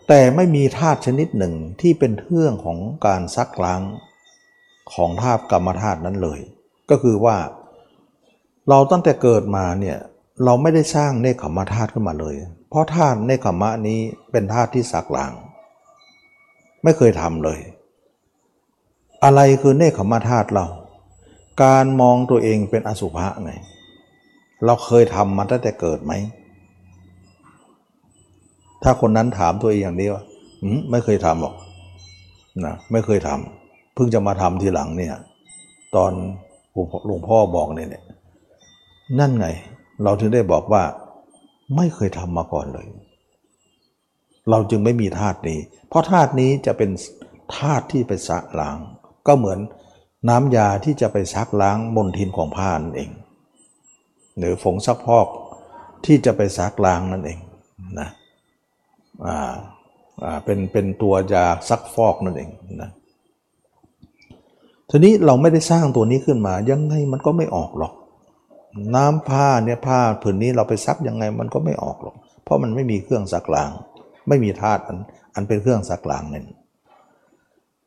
แต่ไม่มีธาตุชนิดหนึ่งที่เป็นเรื่องของการซักล้างของธาตุกรรมธาตุนั้นเลย ก็คือว่า เราตั้งแต่เกิดมาเนี่ยเราไม่ได้สร้างเนคขมธาตุขึ้นมาเลย เพราะธาตุเนคขมะนี้เป็นธาตุที่ซักหล้าง ไม่เคยทำเลย อะไรคือเนคขมะธาตุเรา การมองตัวเองเป็นอสุภะไง เราเคยทำมาตั้งแต่เกิดไหม ถ้าคนนั้นถามตัวเองอย่างนี้ว่าไม่เคยทำหรอกนะไม่เคยทำเพิ่งจะมาทำทีหลังเนี่ย ตอนหลวงพ่อบอกเนี่ยนั่นไง เราถึงได้บอกว่า ไม่เคยทำมาก่อนเลย เราจึงไม่มีธาตุนี้ เพราะธาตุนี้จะเป็นธาตุที่ไปสะล้าง ก็เหมือนน้ำยาที่จะไปซักล้างมลทินของผ้านั่นเอง หรือฝงซักพอกที่จะไปซักล้างนั่นเองนะอ่าอ่าเป็นเป็นตัวยาซักฟอกนั่นเองนะทีนี้เราไม่ได้สร้างตัวนี้ขึ้นมายังไงมันก็ไม่ออกหรอก น้ำผ้าเนี่ยผ้าผืนนี้เราไปซักยังไงมันก็ไม่ออกหรอก เพราะมันไม่มีเครื่องซักล้าง ไม่มีธาตุอันอันเป็นเครื่องซักล้างนั่น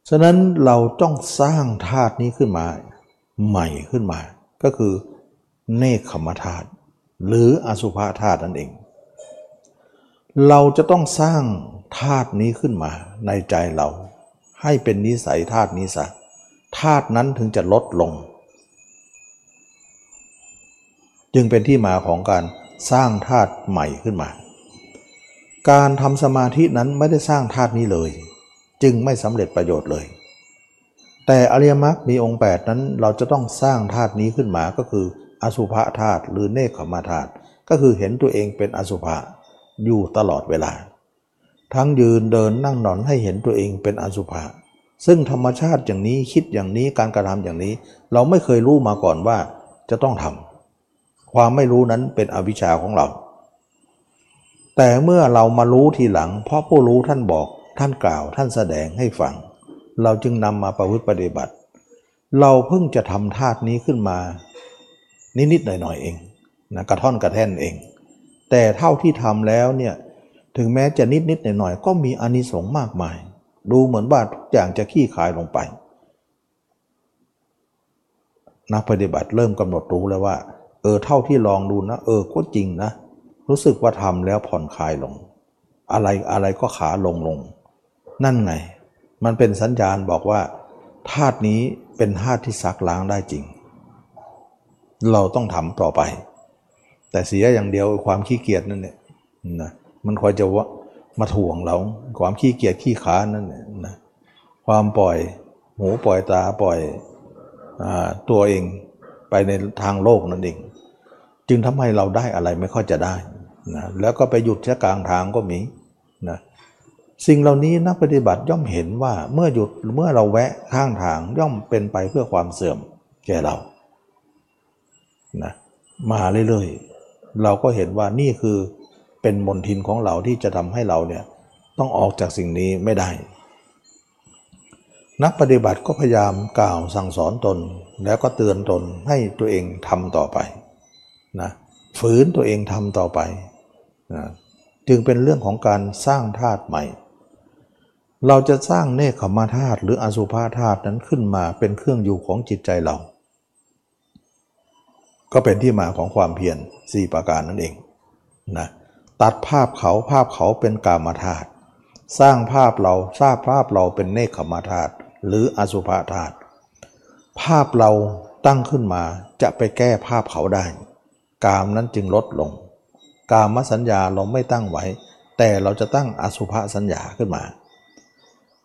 ฉะนั้นเราต้องสร้างธาตุนี้ขึ้นมา ใหม่ขึ้นมา ก็คือเนคขมธาตุหรืออสุภธาตุนั่นเอง เราจะต้องสร้างธาตุนี้ขึ้นมาในใจเรา ให้เป็นนิสัยธาตุนี้ซะธาตุนั้นถึงจะลดลง จึงเป็นที่มาของการสร้างธาตุใหม่ขึ้นมา การทำสมาธินั้นไม่ได้สร้างธาตุนี้เลย จึงไม่สำเร็จประโยชน์เลย แต่อริยมรรคมีองค์ 8 นั้นเราจะต้องสร้างธาตุนี้ขึ้นมาก็คือ อสุภะธาตุหรือเนคขมาธาตุก็คือเห็นตัวเองเป็นอสุภะอยู่ตลอดเวลา ทั้งยืนเดินนั่งนอนให้เห็นตัวเองเป็นอสุภะซึ่งธรรมชาติอย่างนี้คิดอย่างนี้การกระทำอย่างนี้ เราไม่เคยรู้มาก่อนว่าจะต้องทำ ความไม่รู้นั้นเป็นอวิชชาของเรา แต่เมื่อเรามารู้ทีหลัง เพราะผู้รู้ท่านบอกท่านกล่าวท่านแสดงให้ฟัง เราจึงนำมาประพฤติปฏิบัติ เราเพิ่งจะทำธาตุนี้ขึ้นมา นิดๆหน่อยๆเองนะกระท่อนกระแท่นเอง แต่เท่าที่ทำแล้วเนี่ยถึงแม้จะนิดๆหน่อยๆก็มีอนิสงส์มากมาย ดูเหมือนว่าทุกอย่างจะขี้คายลงไปนักปฏิบัติเริ่มกำหนดรู้แล้วว่า เออเท่าที่ลองดูนะ เออก็จริงนะ รู้สึกว่าทำแล้วผ่อนคลายลง อะไรอะไรก็ขาลงลง นั่นไง มันเป็นสัญญาณบอกว่าธาตุนี้เป็นธาตุที่ซักล้างได้จริง เราต้องทำต่อไป แต่เสียอย่างเดียวความขี้เกียจนั่นเนี่ยนะมันคอยจะว่ามาถ่วงเรา ความขี้เกียจขี้ขานั่นเนี่ยนะความปล่อยหูปล่อยตาปล่อยอตัวเองไปในทางโลกนั่นเอง จึงทำให้เราได้อะไรไม่ค่อยจะได้นะแล้วก็ไปหยุดแค่กลางทางก็มีนะสิ่งเหล่านี้นักปฏิบัติย่อมเห็นว่าเมื่อหยุดเมื่อเราแวะข้างทางย่อมเป็นไปเพื่อความเสื่อมแก่เรานะมาเรื่อยๆเราก็เห็นว่านี่คือเป็นมนทินของเราที่จะทำให้เราเนี่ยต้องออกจากสิ่งนี้ไม่ได้ นักปฏิบัติก็พยายามกล่าวสั่งสอนตนแล้วก็เตือนตนให้ตัวเองทำต่อไป นะฝืนตัวเองทำต่อไปนะจึงเป็นเรื่องของการสร้างธาตุใหม่ เราจะสร้างเนคขมาธาตุหรืออสุภาธาตุนั้นขึ้นมาเป็นเครื่องอยู่ของจิตใจเรา ก็เป็นที่มาของความเพียรสี่ประการนั่นเองนะตัดภาพเขาภาพเขาเป็นกามาธาตุสร้างภาพเราสร้างภาพเราเป็นเนคขมาธาตุหรืออสุภาธาตุภาพเราตั้งขึ้นมาจะไปแก้ภาพเขาได้ กามนั้นจึงลดลง กามสัญญาเราไม่ตั้งไว้ แต่เราจะตั้งอสุภสัญญาขึ้นมา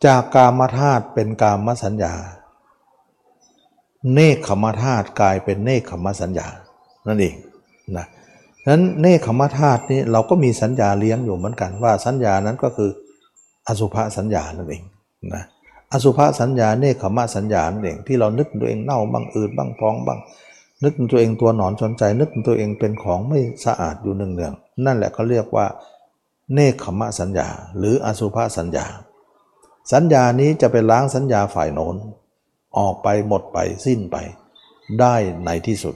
จากกามธาตุเป็นกามสัญญา เนคขมธาตุกลายเป็นเนคขมสัญญา นั่นเองนะนั้นเนคขมธาตุนี้เราก็มีสัญญาเลี้ยงอยู่เหมือนกันว่าสัญญานั้นก็คืออสุภสัญญานั่นเองนะอสุภสัญญาเนคขมสัญญานั่นเองที่เรานึกตัวเองเน่าบ้างอืดบ้างพองบ้าง นึกตัวเองตัวหนอนชนใจ นึกตัวเองเป็นของไม่สะอาดอยู่เนืองนั่นแหละเขาเรียกว่าเนคขมสัญญา หรืออสุภสัญญา สัญญานี้จะไปล้างสัญญาฝ่ายโน้นออกไปหมดไปสิ้นไป ได้ในที่สุด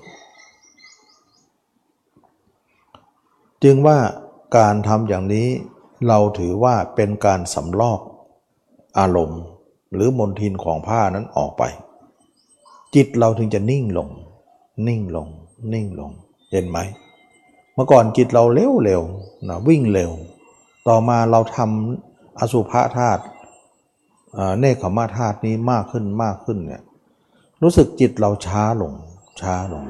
จึงว่าการทำอย่างนี้เราถือว่าเป็นการสำลอกอารมณ์ หรือมนทินของผ้านั้นออกไป จิตเราถึงจะนิ่งลง นิ่งลง นิ่งลง เห็นไหม เมื่อก่อนจิตเราเร็วเร็วนะวิ่งเร็ว ต่อมาเราทำอสุภะธาตุเนคขมาธาตุนี้มากขึ้นมากขึ้นเนี่ยรู้สึกจิตเราช้าลง ช้าลง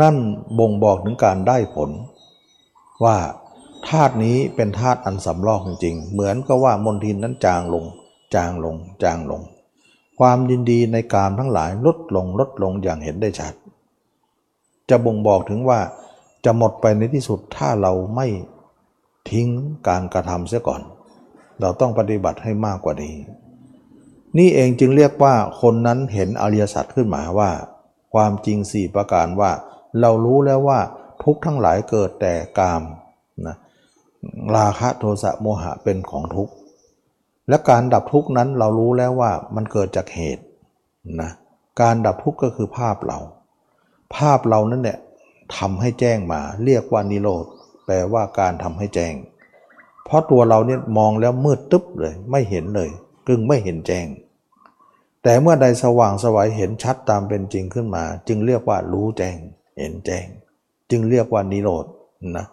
นั่นบ่งบอกถึงการได้ผล ว่าธาตุนี้เป็นธาตุอันสำลอกจริงๆ เหมือนก็ว่ามนทินนั้นจางลง จางลง จางลง ความยินดีในกามทั้งหลายลดลงลดลงอย่างเห็นได้ชัด จะบ่งบอกถึงว่าจะหมดไปในที่สุดถ้าเราไม่ทิ้งการกระทำเสียก่อน เราต้องปฏิบัติให้มากกว่านี้ นี่เองจึงเรียกว่าคนนั้นเห็นอริยสัจขึ้นมาว่า ความจริงสี่ประการว่า เรารู้แล้วว่าทุกทั้งหลายเกิดแต่กามนะราคะโทสะโมหะเป็นของทุกข์ และการดับทุกข์นั้นเรารู้แล้วว่ามันเกิดจากเหตุนะการดับทุกข์ก็คือภาพเรา ภาพเรานั่นเนี่ยทำให้แจ้งมา เรียกว่านิโรธแปลว่าการทำให้แจ้ง เพราะตัวเราเนี่ยมองแล้วมืดตึ๊บเลย ไม่เห็นเลยกึ่งไม่เห็นแจ้ง แต่เมื่อใดสว่างสวัยเห็นชัดตามเป็นจริงขึ้นมา จึงเรียกว่ารู้แจ้ง เห็นแจ้ง จึงเรียกว่านิโรธนะ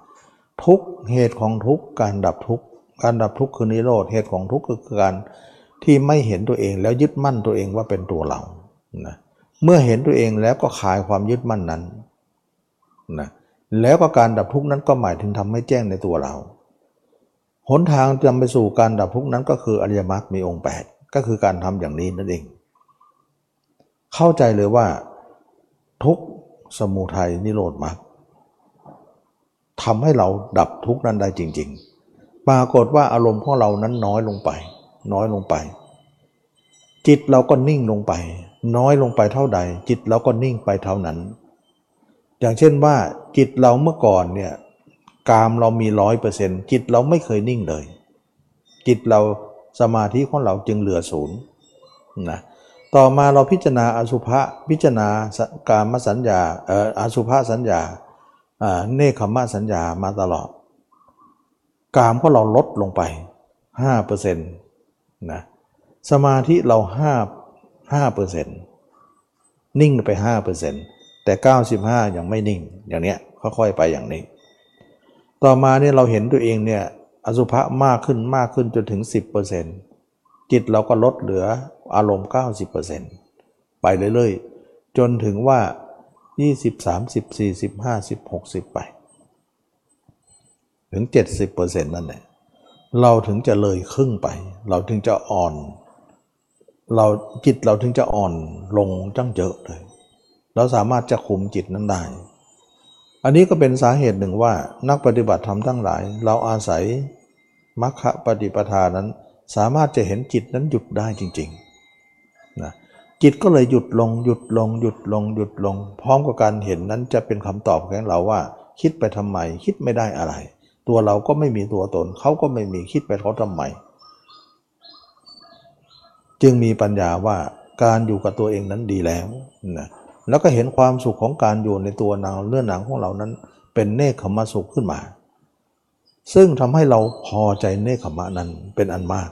ทุกเหตุของทุกการดับทุกการดับทุกคือนิโรธเหตุของทุกคือการที่ไม่เห็นตัวเองแล้วยึดมั่นตัวเองว่าเป็นตัวเรานะเเมื่อเห็นตัวเองแล้วก็คลายความยึดมั่นนั้นนะแล้วก็การดับทุกข์นั้นก็หมายถึงทำให้แจ้งในตัวเรา หนทางจะไปสู่การดับทุกข์นั้นก็คืออริยมรรคมีองค์ 8 ก็คือการทำอย่างนี้นั่นเอง เข้าใจเลยว่า ทุกสมุทัยนิโรธมรรคทำให้เราดับทุกข์นั้นได้จริง ๆ ปรากฏว่าอารมณ์ของเรานั้นน้อยลงไป น้อยลงไป จิตเราก็นิ่งลงไป น้อยลงไปเท่าใด จิตเราก็นิ่งไปเท่านั้น อย่างเช่นว่า จิตเราเมื่อก่อนเนี่ยกามเรามีร้อยเปอร์เซ็นต์จิตเราไม่เคยนิ่งเลย จิตเราสมาธิของเราจึงเหลือศูนย์นะต่อมาเราพิจารณาอสุภะพิจารณาการมสัญญาเอ่ออสุภะสัญญาเนคขมะสัญญามาตลอด กามก็เราลดลงไป5%นะสมาธิเรา 5 5%นิ่งไป 5%แต่ 95 ยังไม่นิ่ง อย่างเนี้ยค่อยๆไปอย่างนี้ ต่อมาเนี่ยเราเห็นตัวเองเนี่ยอสุภะมากขึ้นมากขึ้นจนถึง 10%จิตเราก็ลดเหลืออารมณ์ 90%ไปเรื่อยๆ จนถึงว่า 20 30 40 50 60 ไป ถึง 70%นั่นแหละเราถึงจะเลยครึ่งไป เราถึงจะอ่อน เราจิตเราถึงจะอ่อนลงจังเยอะเลย เราสามารถจะคุมจิตนั้นได้ อันนี้ก็เป็นสาเหตุหนึ่งว่านักปฏิบัติธรรมทั้งหลาย เราอาศัยมัคคปฏิปทานั้น สามารถจะเห็นจิตนั้นหยุดได้จริงๆนะจิตก็เลยหยุดลงหยุดลงหยุดลงหยุดลง พร้อมกับการเห็นนั้นจะเป็นคำตอบของเราว่า คิดไปทำไมคิดไม่ได้อะไร ตัวเราก็ไม่มีตัวตนเขาก็ไม่มีคิดไปเขาทำไม จึงมีปัญญาว่าการอยู่กับตัวเองนั้นดีแล้วนะแล้วก็เห็นความสุขของการอยู่ในตัวนังเนื้อหนังของเรานั้น เป็นเนคขมสุขขึ้นมา ซึ่งทำให้เราพอใจเนคขมะนั้นเป็นอันมาก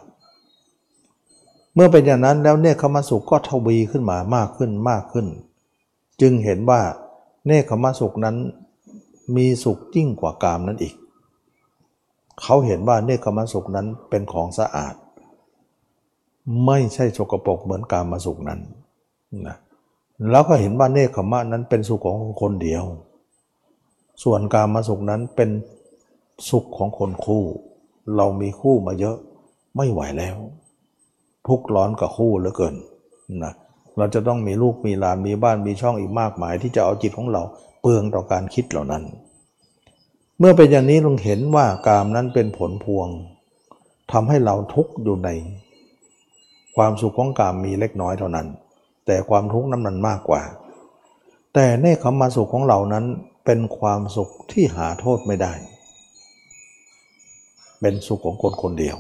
เมื่อเป็นอย่างนั้นแล้วเนคขมสุขก็ทวีขึ้นมามากขึ้นมากขึ้น จึงเห็นว่าเนคขมสุขนั้นมีสุขยิ่งกว่ากามนั้นอีก เขาเห็นว่าเนคขมสุขนั้นเป็นของสะอาด ไม่ใช่สกปรกเหมือนกามมาสุขนั้นนะแล้วก็เห็นว่าเนคขมะนั้นเป็นสุขของคนเดียว ส่วนการมาสุขนั้นเป็นสุขของคนคู่ เรามีคู่มาเยอะไม่ไหวแล้ว ทุกร้อนกับคู่เหลือเกินนะเราจะต้องมีลูกมีหลานมีบ้านมีช่องอีกมากมาย ที่จะเอาจิตของเราเปลืองต่อการคิดเหล่านั้น เมื่อเป็นอย่างนี้ลงเห็นว่ากามนั้นเป็นผลพวงทำให้เราทุกข์อยู่ใน ความสุขของกามมีเล็กน้อยเท่านั้น แต่ความทุกข์นั้นมันมากกว่า แต่เนคขมาสุขของเรานั้นเป็นความสุขที่หาโทษไม่ได้ เป็นสุขของคนคนเดียว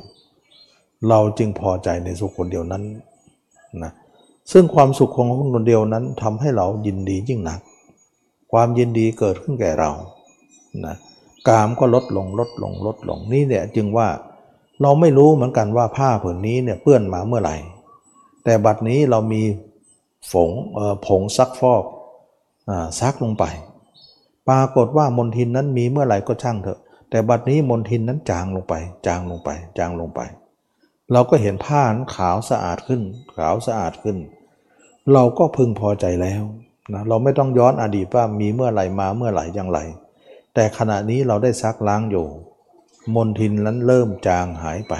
เราจึงพอใจในสุขคนเดียวนั้นนะซึ่งความสุขของคนคนเดียวนั้นทำให้เรายินดียิ่งหนัก ความยินดีเกิดขึ้นแก่เรานะกามก็ลดลงลดลงลดลงนี่เนี่ยจึงว่า เราไม่รู้เหมือนกันว่าผ้าผืนนี้เนี่ยเปื้อนมาเมื่อไหร่ แต่บัดนี้เรามีฝงผงซักฟอกอซักลงไป ปรากฏว่ามนทินนั้นมีเมื่อไหร่ก็ช่างเถอะ แต่บัดนี้มนทินนั้นจางลงไป จางลงไป จางลงไป เราก็เห็นผ้านั้นขาวสะอาดขึ้น ขาวสะอาดขึ้น เราก็พึงพอใจแล้วนะเราไม่ต้องย้อนอดีตว่ามีเมื่อไหร่มาเมื่อไหร่อย่างไร แต่ขณะนี้เราได้ซักล้างอยู่ มนทินนั้นเริ่มจางหายไป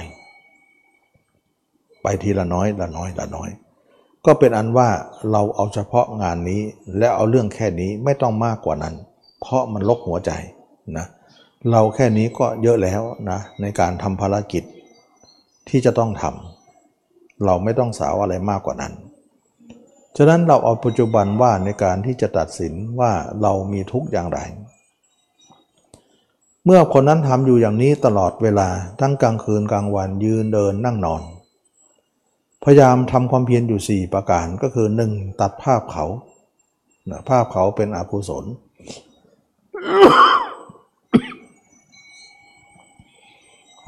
ไปทีละน้อยละน้อยละน้อย ก็เป็นอันว่าเราเอาเฉพาะงานนี้และเอาเรื่องแค่นี้ไม่ต้องมากกว่านั้น เพราะมันลกหัวใจนะเราแค่นี้ก็เยอะแล้วนะในการทำภารกิจที่จะต้องทำเราไม่ต้องสาวอะไรมากกว่านั้น ฉะนั้นเราเอาปัจจุบันว่าในการที่จะตัดสินว่าเรามีทุกอย่างไร เมื่อคนนั้นทำอยู่อย่างนี้ตลอดเวลาทั้งกลางคืนกลางวันยืนเดินนั่งนอน พยายามทำความเพียรอยู่ 4 ประการก็คือ 1. ตัดภาพเขาภาพเขาเป็นอกุศล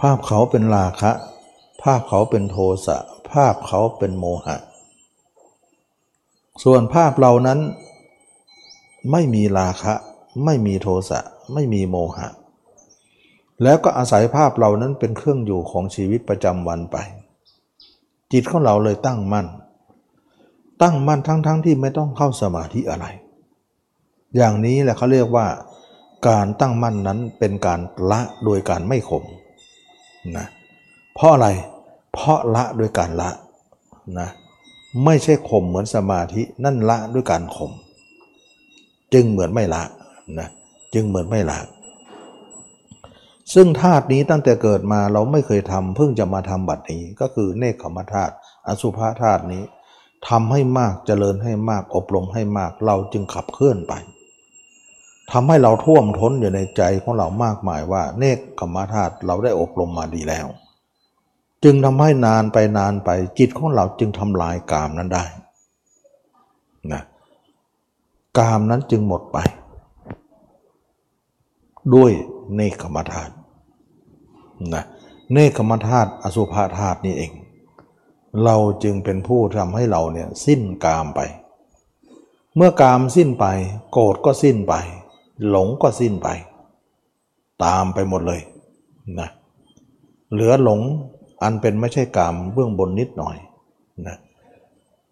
ภาพเขาเป็นราคะ ภาพเขาเป็นโทสะ ภาพเขาเป็นโมหะ ส่วนภาพเรานั้นไม่มีราคะ ไม่มีโทสะ ไม่มีโมหะ แล้วก็อาศัยภาพเรานั้นเป็นเครื่องอยู่ของชีวิตประจำวันไป จิตของเราเลยตั้งมั่น ตั้งมั่นทั้งๆทที่ไม่ต้องเข้าสมาธิอะไร อย่างนี้แหละเขาเรียกว่า การตั้งมั่นนั้นเป็นการละโดยการไม่ข่มนะเพราะอะไรเพราะละโดยการละนะไม่ใช่ข่มเหมือนสมาธินั่นละด้วยการข่มจึงเหมือนไม่ละนะจึงเหมือนไม่ละ ซึ่งธาตุนี้ตั้งแต่เกิดมาเราไม่เคยทำเพิ่งจะมาทำบัดนี้ ก็คือเนคขมธาตุอสุภาธาตุนี้ทำให้มากเจริญให้มากอบรมให้มากเราจึงขับเคลื่อนไปทำให้เราท่วมท้นอยู่ในใจของเรามากมายว่า เนคขมธาตุเราได้อบรมมาดีแล้ว จึงทำให้นานไปนานไปจิตของเราจึงทำลายกามนั้นได้นะกามนั้นจึงหมดไป ด้วยเนคขมธาตุ นะเนคขมธาตุอสุภาธาตุนี่เอง เราจึงเป็นผู้ทำให้เราเนี่ยสิ้นกามไป เมื่อกามสิ้นไป โกรธก็สิ้นไป หลงก็สิ้นไป ตามไปหมดเลยนะเหลือหลงอันเป็นไม่ใช่กามเบื้องบนนิดหน่อยนะ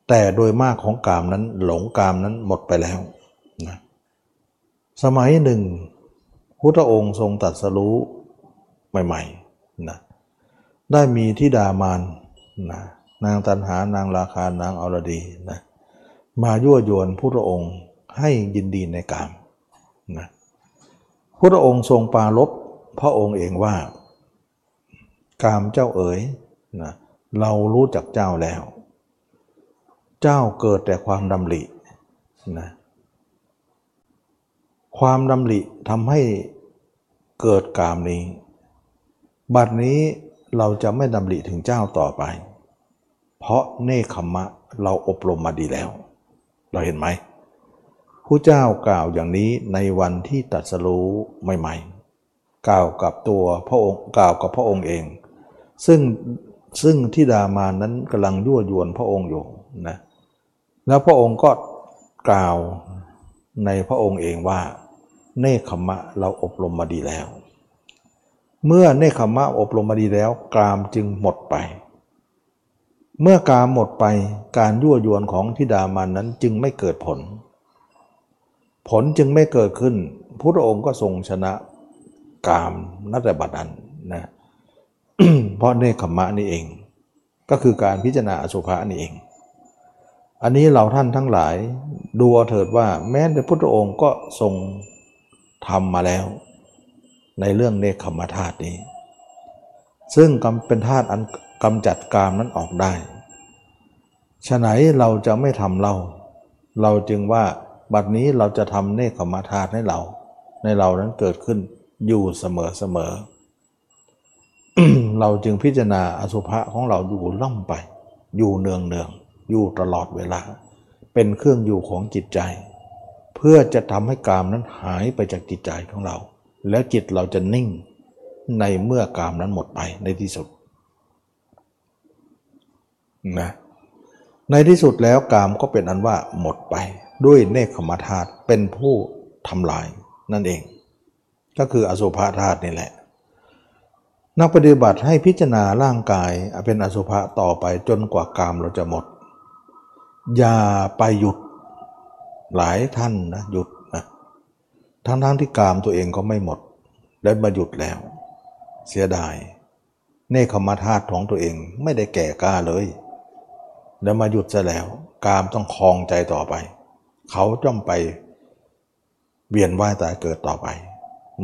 แต่โดยมากของกามนั้นหลงกามนั้นหมดไปแล้วนะสมัยหนึ่งพุทธองค์ทรงตัดสรู้ ใหม่ๆนะได้มีทิดามานนะนางตันหานางราคานางอรดีนะมายั่วยวนพุทธองค์ให้ยินดีในกามนะพุทธองค์ทรงปาลบพระองค์เองว่า กามเจ้าเอ๋ยนะเรารู้จักเจ้าแล้ว เจ้าเกิดแต่ความดำรินะความดำริทำให้เกิดกามนี้ บัดนี้เราจะไม่ดำริถึงเจ้าต่อไป เพราะเนคขมะเราอบรมมาดีแล้ว เราเห็นไหมผู้เจ้ากล่าวอย่างนี้ในวันที่ตัดสรู้ใหม่ๆ กล่าวกับตัวพระองค์กล่าวกับพระองค์เอง ซึ่งซึ่งที่ดามานั้นกำลังยั่วยวนพระองค์อยู่นะแล้วพระองค์ก็กล่าวในพระองค์เองว่า เนคขมะเราอบรมมาดีแล้ว เมื่อเนคขมะอบรมมาดีแล้ว กามจึงหมดไป เมื่อกามหมดไปการยั่วยวนของทิดามันนั้นจึงไม่เกิดผล ผลจึงไม่เกิดขึ้นพระองค์ก็ทรงชนะกามนัแต่บัดนั้นนะเพราะเนคขมะนี่เอง ก็คือการพิจารณาอสุภะนี่เอง อันนี้เราท่านทั้งหลายดูเถิดว่าแม้แต่พุทธองค์ก็ทรงทำมาแล้ว ในเรื่องเนคขมธาตุนี้ ซึ่งเป็นธาตุอันกำจัดกามนั้นออกได้ฉะไหนเราจะไม่ทำเรา เราจึงว่าบัดนี้เราจะทำเนคขมธาตุให้เรา ในเรานั้นเกิดขึ้นอยู่เสมอเสมอ เราจึงพิจารณาอสุภะของเราอยู่ล่ำไป อยู่เนืองเนืองอยู่ตลอดเวลา เป็นเครื่องอยู่ของจิตใจ เพื่อจะทำให้กามนั้นหายไปจากจิตใจของเรา แล้วจิตเราจะนิ่งในเมื่อกามนั้นหมดไปในที่สุดนะในที่สุดแล้วกามก็เป็นอันว่าหมดไปด้วยเนคขมธาตุเป็นผู้ทำลายนั่นเอง ก็คืออสุภาธาตุนี่แหละ นักปฏิบัติให้พิจารณาร่างกายเป็นอสุภะต่อไปจนกว่ากามเราจะหมด อย่าไปหยุดหลายท่านนะหยุด ทั้งทั้งที่กามตัวเองก็ไม่หมดได้มาหยุดแล้ว เสียดาย เนคขมาธาตุของตัวเองไม่ได้แก่กล้าเลย แล้วมาหยุดซะแล้ว กามต้องคลองใจต่อไป เขาจ้องไปเวียนว่ายตายเกิดต่อไป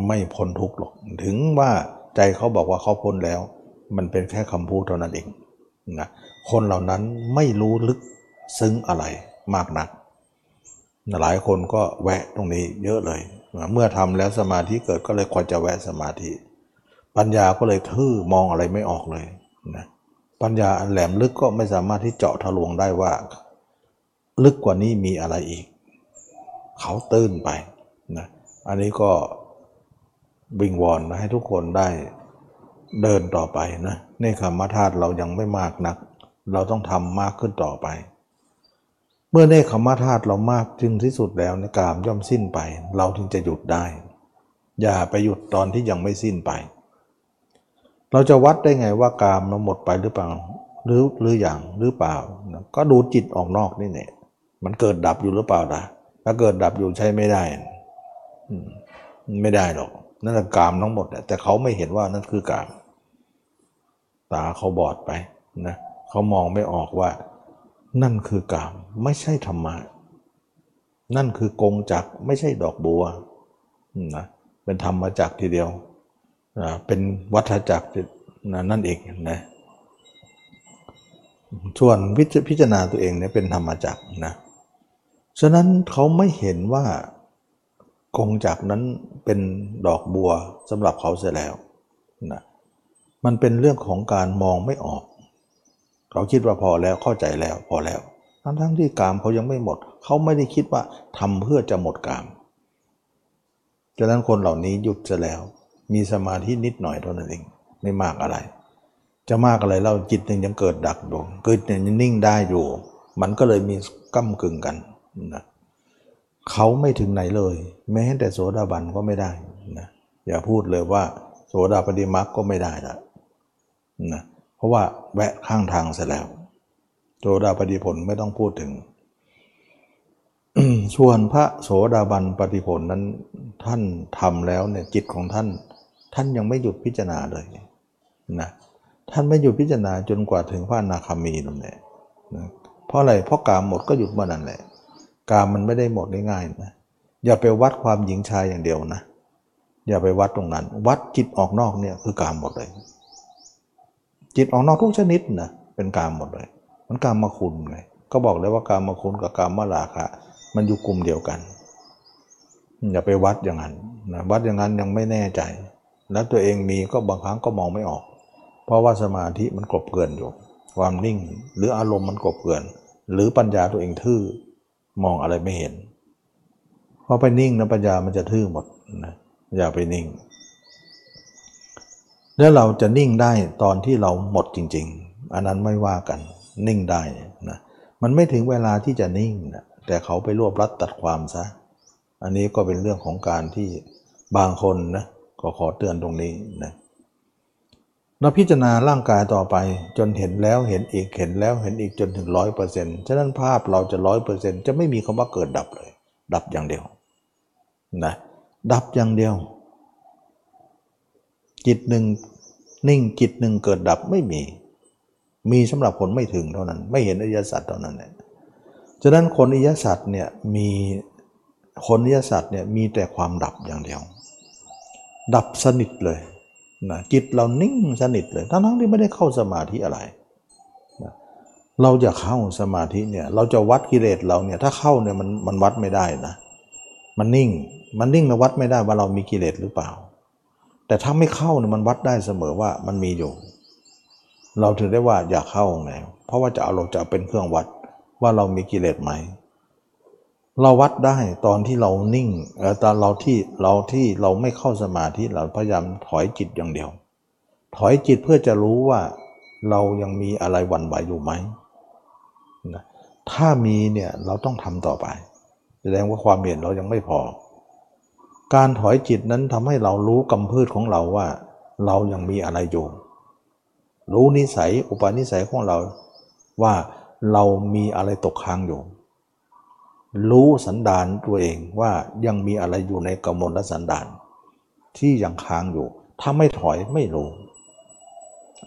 ไม่พ้นทุกข์หรอกถึงว่าใจเขาบอกว่าเขาพ้นแล้ว มันเป็นแค่คำพูดเท่านั้นเองนะคนเหล่านั้นไม่รู้ลึกซึ้งอะไรมากนัก หลายคนก็แวะตรงนี้เยอะเลย เมื่อทำแล้วสมาธิเกิดก็เลยควรจะแวะสมาธิ ปัญญาก็เลยทื่อมองอะไรไม่ออกเลยนะปัญญาอันแหลมลึกก็ไม่สามารถที่เจาะทะลวงได้ว่า ลึกกว่านี้มีอะไรอีก เขาตื้นไปนะอันนี้ก็บิงวอนให้ทุกคนได้เดินต่อไปนะในคำมาธาตุเรายังไม่มากนัก เราต้องทำมากขึ้นต่อไป เมื่อเนคขมธาตุเรามากถึงที่สุดแล้วนกามย่อมสิ้นไป เราถึงจะหยุดได้ อย่าไปหยุดตอนที่ยังไม่สิ้นไป เราจะวัดได้ไงว่ากามเราหมดไปหรือเปล่า หรือหรืออย่างหรือเปล่า ก็ดูจิตออกนอกนี่เนี่ยมันเกิดดับอยู่หรือเปล่าล่ะถ้าเกิดดับอยู่ใช้ไม่ได้ไม่ได้หรอก นั่นแหละกามทั้งหมดแต่เขาไม่เห็นว่านั่นคือกาม ตาเขาบอดไปนะเขามองไม่ออกว่า นั่นคือกามไม่ใช่ธรรมะ นั่นคือกงจักไม่ใช่ดอกบัวนะเป็นธรรมจักทีเดียวนะเป็นวัฏจักรนะนั่นเองนะส่วนพิจารณาตัวเองเนี่ยเป็นธรรมจักรนะฉะนั้นเขาไม่เห็นว่ากงจักนั้นเป็นดอกบัวสำหรับเขาเสียแล้วนะมันเป็นเรื่องของการมองไม่ออก เขาคิดว่าพอแล้วเข้าใจแล้วพอแล้ว ทั้งทั้งที่กามเขายังไม่หมด เขาไม่ได้คิดว่าทำเพื่อจะหมดกามฉะนั้นคนเหล่านี้หยุดจะแล้ว มีสมาธินิดหน่อยเท่านั้นเองไม่มากอะไร จะมากอะไรเล่าจิตหนึ่งยังเกิดดักดวงเกิดยังนิ่งได้อยู่ มันก็เลยมีก้ากึ่งกันนะเขาไม่ถึงไหนเลย แม้แต่โสดาบันก็ไม่ได้นะอย่าพูดเลยว่า โสดาปฏิมักก็ไม่ได้ละนะ เพราะว่าแวะข้างทางเสร็จแล้วโสดาปฏิผลไม่ต้องพูดถึง ส่วนพระโสดาบันปฏิผลนั้นท่านทำแล้วเนี่ยจิตของท่าน ท่านยังไม่หยุดพิจารณาเลยนะท่านไม่หยุดพิจารณาจนกว่าถึงพระนาคามีนั่นแหละนะเพราะอะไรเพราะกามหมดก็หยุดเมื่อนั้นแหละกามมันไม่ได้หมดง่ายๆนะอย่าไปวัดความหญิงชายอย่างเดียวนะอย่าไปวัดตรงนั้น วัดจิตออกนอกเนี่ยคือกามหมดเลย จิตออกนอกทุกชนิดนะเป็นกามหมดเลย มันกามมาคุณเลยก็บอกเลยว่ากามมาคุณกับกามมาลาคะมันอยู่กลุ่มเดียวกัน อย่าไปวัดอย่างนั้นนะวัดอย่างนั้นยังไม่แน่ใจ แล้วตัวเองมีก็บางครั้งก็มองไม่ออก เพราะว่าสมาธิมันกลบเกลื่อนอยู่ ความนิ่งหรืออารมณ์มันกลบเกลื่อน หรือปัญญาตัวเองทื่อมองอะไรไม่เห็นพอไปนิ่งนะปัญญามันจะทื่อหมดนะอย่าไปนิ่ง แล้วเราจะนิ่งได้ตอนที่เราหมดจริง ๆ อันนั้นไม่ว่ากันนิ่งได้นะมันไม่ถึงเวลาที่จะนิ่งนะแต่เขาไปรวบรัดตัดความซะอันนี้ก็เป็นเรื่องของการที่บางคนนะก็ขอเตือนตรงนี้นะเราพิจารณาร่างกายต่อไปจนเห็นแล้วเห็นอีกเห็นแล้วเห็นอีกจนถึงร้อยเปอร์เซ็นต์ฉะนั้นภาพเราจะร้อยเปอร์เซ็นต์จะไม่มีคำว่าเกิดดับเลย ดับอย่างเดียวนะดับอย่างเดียว จิตหนึ่ง นิ่งจิตหนึ่งเกิดดับไม่มี มีสำหรับคนไม่ถึงเท่านั้น ไม่เห็นอริยสัจเท่านั้นแหละฉะนั้นคนอริยสัจเนี่ยมีคนอริยสัจเนี่ยมีแต่ความดับอย่างเดียว ดับสนิทเลยนะจิตเรานิ่งสนิทเลยทั้งทั้งที่ไม่ได้เข้าสมาธิอะไรนะเราจะเข้าสมาธิเนี่ยเราจะวัดกิเลสเราเนี่ยถ้าเข้าเนี่ยมันมันวัดไม่ได้นะ มันนิ่งมันนิ่งแล้ววัดไม่ได้ว่าเรามีกิเลสหรือเปล่า แต่ถ้าไม่เข้าเนี่ยมันวัดได้เสมอว่ามันมีอยู่ เราถือได้ว่าอย่าเข้าไงเพราะว่าจะเอาเราจะเป็นเครื่องวัดว่าเรามีกิเลสไหม เราวัดได้ตอนที่เรานิ่งเออตอนเราที่เราที่เราไม่เข้าสมาธิเราพยายามถอยจิตอย่างเดียว ถอยจิตเพื่อจะรู้ว่าเรายังมีอะไรหวั่นไหวอยู่ไหมนะถ้ามีเนี่ยเราต้องทำต่อไป แสดงว่าความเห็นเรายังไม่พอ การถอยจิตนั้นทำให้เรารู้กำพืชของเราว่า เรายังมีอะไรอยู่ รู้นิสัยอุปนิสัยของเราว่าเรามีอะไรตกค้างอยู่ รู้สันดานตัวเองว่ายังมีอะไรอยู่ในกมลและสันดานที่ยังค้างอยู่ ถ้าไม่ถอยไม่รู้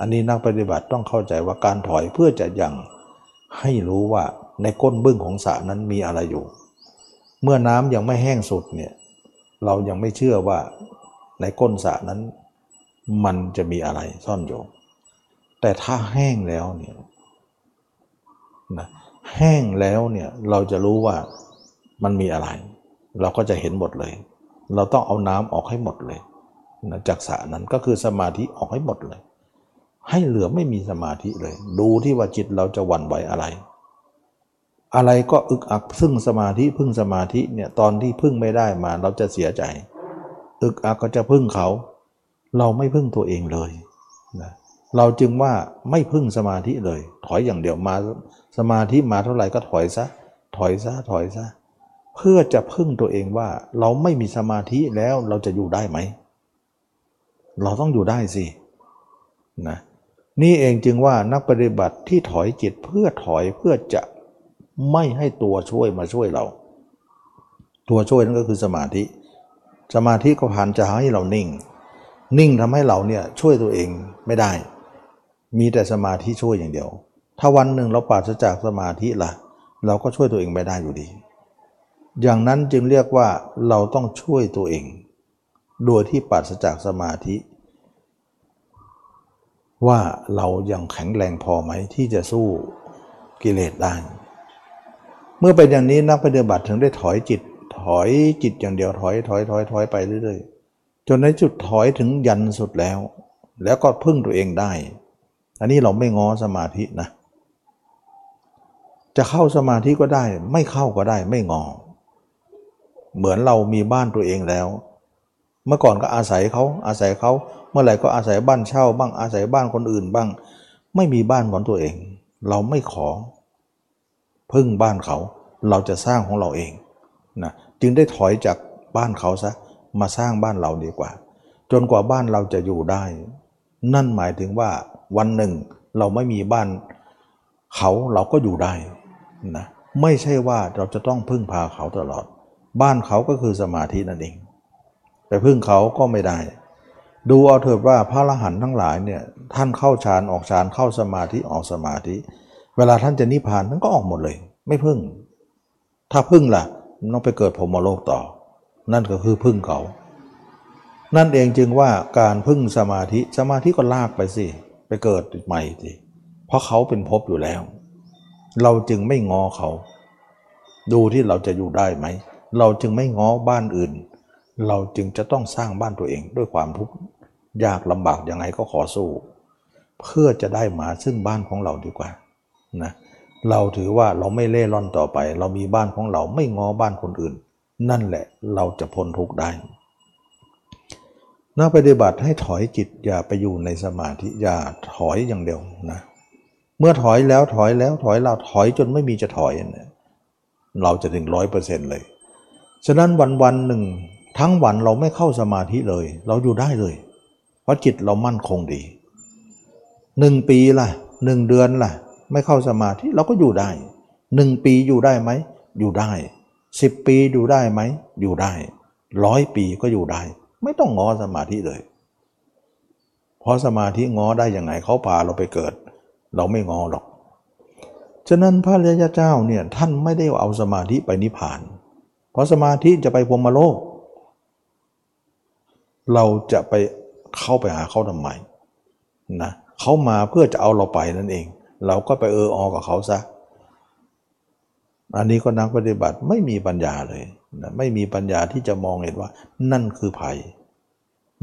อันนี้นักปฏิบัติต้องเข้าใจว่าการถอยเพื่อจะยังให้รู้ว่าในก้นบึ้งของสระนั้นมีอะไรอยู่ เมื่อน้ำยังไม่แห้งสุดเนี่ย เรายังไม่เชื่อว่าในก้นสระนั้น มันจะมีอะไรซ่อนอยู่ แต่ถ้าแห้งแล้วเนี่ยนะแห้งแล้วเนี่ยเราจะรู้ว่ามันมีอะไร เราก็จะเห็นหมดเลย เราต้องเอาน้ำออกให้หมดเลยนะจากสระนั้นก็คือสมาธิออกให้หมดเลย ให้เหลือไม่มีสมาธิเลย ดูที่ว่าจิตเราจะหวั่นไหวอะไร อะไรก็อึกอักซึ่งสมาธิพึ่งสมาธิเนี่ยตอนที่พึ่งไม่ได้มาเราจะเสียใจ อึกอักก็จะพึ่งเขา เราไม่พึ่งตัวเองเลยนะเราจึงว่าไม่พึ่งสมาธิเลย ถอยอย่างเดียวมาสมาธิมาเท่าไหร่ก็ถอยซะ ถอยซะถอยซะ เพื่อจะพึ่งตัวเองว่าเราไม่มีสมาธิแล้วเราจะอยู่ได้ไหม เราต้องอยู่ได้สินะนี่เองจึงว่านักปฏิบัติที่ถอยจิตเพื่อถอยเพื่อจะ ไม่ให้ตัวช่วยมาช่วยเรา ตัวช่วยนั่นก็คือสมาธิ สมาธิก็พันจะให้เรานิ่ง นิ่งทำให้เราเนี่ยช่วยตัวเองไม่ได้ มีแต่สมาธิช่วยอย่างเดียว ถ้าวันหนึ่งเราปราศจากสมาธิละ่ะ เราก็ช่วยตัวเองไม่ได้อยู่ดี อย่างนั้นจึงเรียกว่าเราต้องช่วยตัวเอง โดยที่ปราศจากสมาธิว่าเรายังแข็งแรงพอไหมที่จะสู้กิเลสได้ เมื่อเป็นอย่างนี้นักปฏิบัติถึงได้ถอยจิต ถอยจิตอย่างเดียวถอยถอยถอยถอยไปเรื่อยๆจนในจุดถอยถึงยันสุดแล้ว แล้วก็พึ่งตัวเองได้ อันนี้เราไม่ง้อสมาธินะ จะเข้าสมาธิก็ได้ ไม่เข้าก็ได้ไม่งอ เหมือนเรามีบ้านตัวเองแล้ว เมื่อก่อนก็อาศัยเขาอาศัยเขาเมื่อไหร่ก็อาศัยบ้านเช่าบ้างอาศัยบ้านคนอื่นบ้าง ไม่มีบ้านของตัวเอง เราไม่ขอ พึ่งบ้านเขา เราจะสร้างของเราเองนะจึงได้ถอยจากบ้านเขาซะมาสร้างบ้านเราดีกว่า จนกว่าบ้านเราจะอยู่ได้ นั่นหมายถึงว่าวันหนึ่งเราไม่มีบ้าน เขาเราก็อยู่ได้นะไม่ใช่ว่าเราจะต้องพึ่งพาเขาตลอด บ้านเขาก็คือสมาธินั่นเองไปพึ่งเขาก็ไม่ได้ ดูเอาเถิดว่าพระอรหันต์ทั้งหลายเนี่ยท่านเข้าฌานออกฌานเข้าสมาธิออกสมาธิ เวลาท่านจะนิพพานท่านก็ออกหมดเลย ไม่พึ่ง ถ้าพึ่งล่ะต้องไปเกิดพรมโลกต่อ นั่นก็คือพึ่งเขา นั่นเองจึงว่าการพึ่งสมาธิสมาธิก็ลากไปสิไปเกิดใหม่สิเพราะเขาเป็นภพอยู่แล้ว เราจึงไม่งอเขา ดูที่เราจะอยู่ได้ไหมเราจึงไม่ง้อบ้านอื่น เราจึงจะต้องสร้างบ้านตัวเองด้วยความทุกข์ยากลำบากยังไงก็ขอสู้ เพื่อจะได้มาซึ่งบ้านของเราดีกว่า นะเราถือว่าเราไม่เล่ร่อนต่อไป เรามีบ้านของเราไม่ง้อบ้านคนอื่น นั่นแหละเราจะพ้นทุกข์ได้นักปฏิบัติให้ถอยจิตอย่าไปอยู่ในสมาธิอย่าถอยอย่างเดียวนะเมื่อถอยแล้วถอยแล้วถอยเราถอยจนไม่มีจะถอยเนี่ยเราจะถึงร้อยเปอร์เซ็นต์เลย ฉะนั้นวันวันหนึ่งทั้งวันเราไม่เข้าสมาธิเลย เราอยู่ได้เลย เพราะจิตเรามั่นคงดีหนึ่งปีล่ะหนึ่งเดือนล่ะ ไม่เข้าสมาธิเราก็อยู่ได้หนึ่งปีอยู่ได้ไหม อยู่ได้สิบปีอยู่ได้ไหม อยู่ได้ร้อยปีก็อยู่ได้ ไม่ต้องงอสมาธิเลย เพราะสมาธิงอได้ยังไงเขาพาเราไปเกิด เราไม่งอหรอก ฉะนั้นพระรยาเจ้าเนี่ยท่านไม่ได้เอาสมาธิไปนิพพาน เพราะสมาธิจะไปพรมโลก เราจะไปเข้าไปหาเขาทำไมนะเขามาเพื่อจะเอาเราไปนั่นเอง เราก็ไปเอออกับเขาซะ อันนี้ก็นักปฏิบัติไม่มีปัญญาเลยนะไม่มีปัญญาที่จะมองเห็นว่า นั่นคือภัย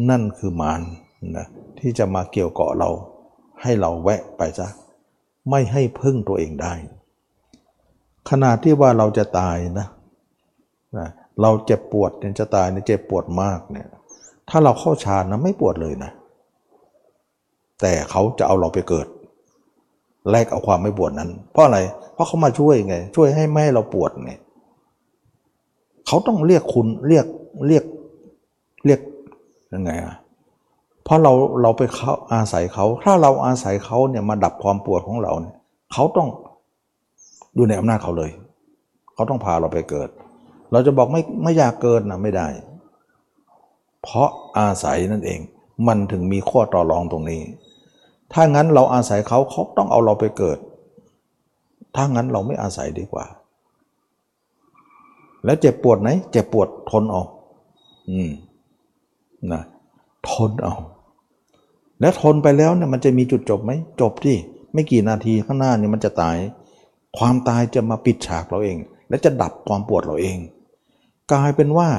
นั่นคือมารนะที่จะมาเกี่ยวเกาะเรา ให้เราแวะไปซะ ไม่ให้พึ่งตัวเองได้ ขนาดที่ว่าเราจะตายนะนะเราเจ็บปวดเนี่ยจะตายเนี่ยเจ็บปวดมากเนี่ยถ้าเราเข้าฌานนะไม่ปวดเลยนะ แต่เขาจะเอาเราไปเกิด แลกเอาความไม่ปวดนั้น เพราะอะไร เพราะเขามาช่วยไง ช่วยให้ไม่ให้เราปวดไงเขาต้องเรียกคุณเรียกเรียกเรียกยังไงอะเพราะเราเราไปเขาอาศัยเขา ถ้าเราอาศัยเขาเนี่ยมาดับความปวดของเราเนี่ยเขาต้องอยู่ในอำนาจเขาเลย เขาต้องพาเราไปเกิด เราจะบอกไม่ไม่อยากเกิดนะไม่ได้ เพราะอาศัยนั่นเอง มันถึงมีข้อต่อรองตรงนี้ ถ้างั้นเราอาศัยเขาเขาต้องเอาเราไปเกิด ถ้างั้นเราไม่อาศัยดีกว่า แล้วเจ็บปวดไหนเจ็บปวดทนเอาอืมนะทนเอา แล้วทนไปแล้วเนี่ยมันจะมีจุดจบไหมจบที่ไม่กี่นาทีข้างหน้าเนี่ยมันจะตาย ความตายจะมาปิดฉากเราเอง และจะดับความปวดเราเอง กลายเป็นว่า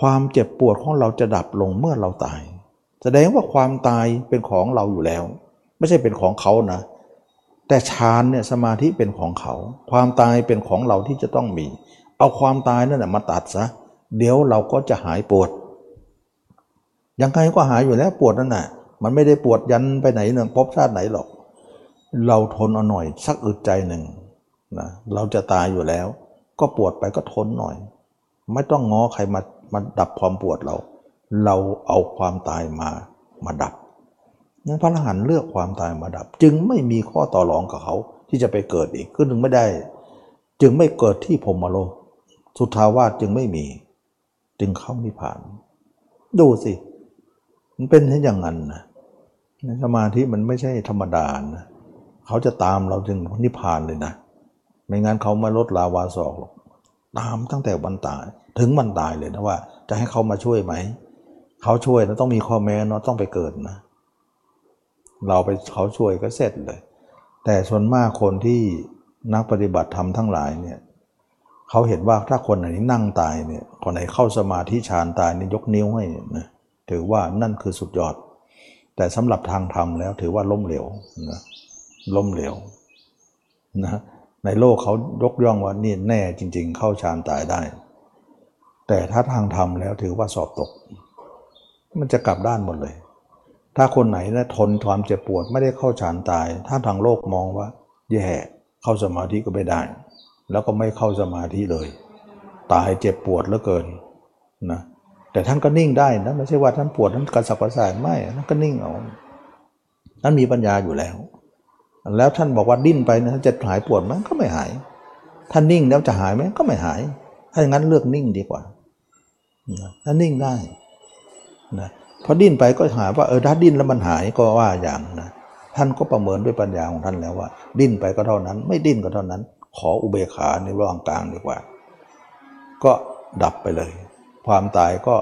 ความเจ็บปวดของเราจะดับลงเมื่อเราตาย แสดงว่าความตายเป็นของเราอยู่แล้ว ไม่ใช่เป็นของเขานะ แต่ฌานเนี่ยสมาธิเป็นของเขา ความตายเป็นของเราที่จะต้องมี เอาความตายนั่นแหละมาตัดซะเดี๋ยวเราก็จะหายปวด ยังไงก็หายอยู่แล้วปวดนั่นน่ะมันไม่ได้ปวดยันไปไหนหนึ่งพบชาติไหนหรอก เราทนเอาหน่อยสักอึดใจหนึ่งนะเราจะตายอยู่แล้ว ก็ปวดไปก็ทนหน่อย ไม่ต้องง้อใครมามาดับความปวดเรา เราเอาความตายมามาดับ นั้นพระอรหันต์เลือกความตายมาดับ จึงไม่มีข้อต่อรองกับเขาที่จะไปเกิดอีกคือถึงไม่ได้ จึงไม่เกิดที่พรมโลก สุทาวาสจึงไม่มี จึงเข้านิพพาน ดูสิ มันเป็นเช่นอย่างนั้นนะสมาธิมันไม่ใช่ธรรมดานะเขาจะตามเราถึงนิพพานเลยนะ ไม่งั้นเขามาลดลาวาสอกหรอกตามตั้งแต่วันตาย ถึงวันตายเลยนะว่า จะให้เขามาช่วยไหม เขาช่วยนะต้องมีข้อแม้เนาะต้องไปเกิดนะ เราไปเขาช่วยก็เสร็จเลย แต่ส่วนมากคนที่นักปฏิบัติธรรมทั้งหลายเนี่ยเขาเห็นว่าถ้าคนไหนนั่งตายเนี่ยคนไหนเข้าสมาธิฌานตายนี่ยกนิ้วให้นะถือว่านั่นคือสุดยอด แต่สำหรับทางธรรมแล้วถือว่าล้มเหลวนะล้มเหลวนะในโลกเขายกย่องว่านี่แน่จริง ๆ เข้าฌานตายได้ แต่ถ้าทางธรรมแล้วถือว่าสอบตก มันจะกลับด้านหมดเลย ถ้าคนไหนนะทนความเจ็บปวดไม่ได้เข้าฌานตาย ถ้าทางโลกมองว่า แย่เข้าสมาธิก็ไม่ได้ แล้วก็ไม่เข้าสมาธิเลย ตายเจ็บปวดเหลือเกินนะแต่ท่านก็นิ่งได้นะไม่ใช่ว่าท่านปวดท่านกระสับกระส่ายไม่ท่านก็นิ่งเอาท่านมีปัญญาอยู่แล้ว แล้วท่านบอกว่าดิ้นไปนะจะหายปวดไหมก็ไม่หาย ท่านนิ่งแล้วจะหายไหมก็ไม่หาย ถ้าอย่างนั้นเลือกนิ่งดีกว่าถ้านิ่งได้นะ พอดิ้นไปก็หาว่าเออถ้าดิ้นแล้วมันหายก็ว่าอย่างนะท่านก็ประเมินด้วยปัญญาของท่านแล้วว่า ดิ้นไปก็เท่านั้น ไม่ดิ้นก็เท่านั้น ขออุเบกขาในระหว่างกลางดีกว่า ก็ดับไปเลย ความตายก็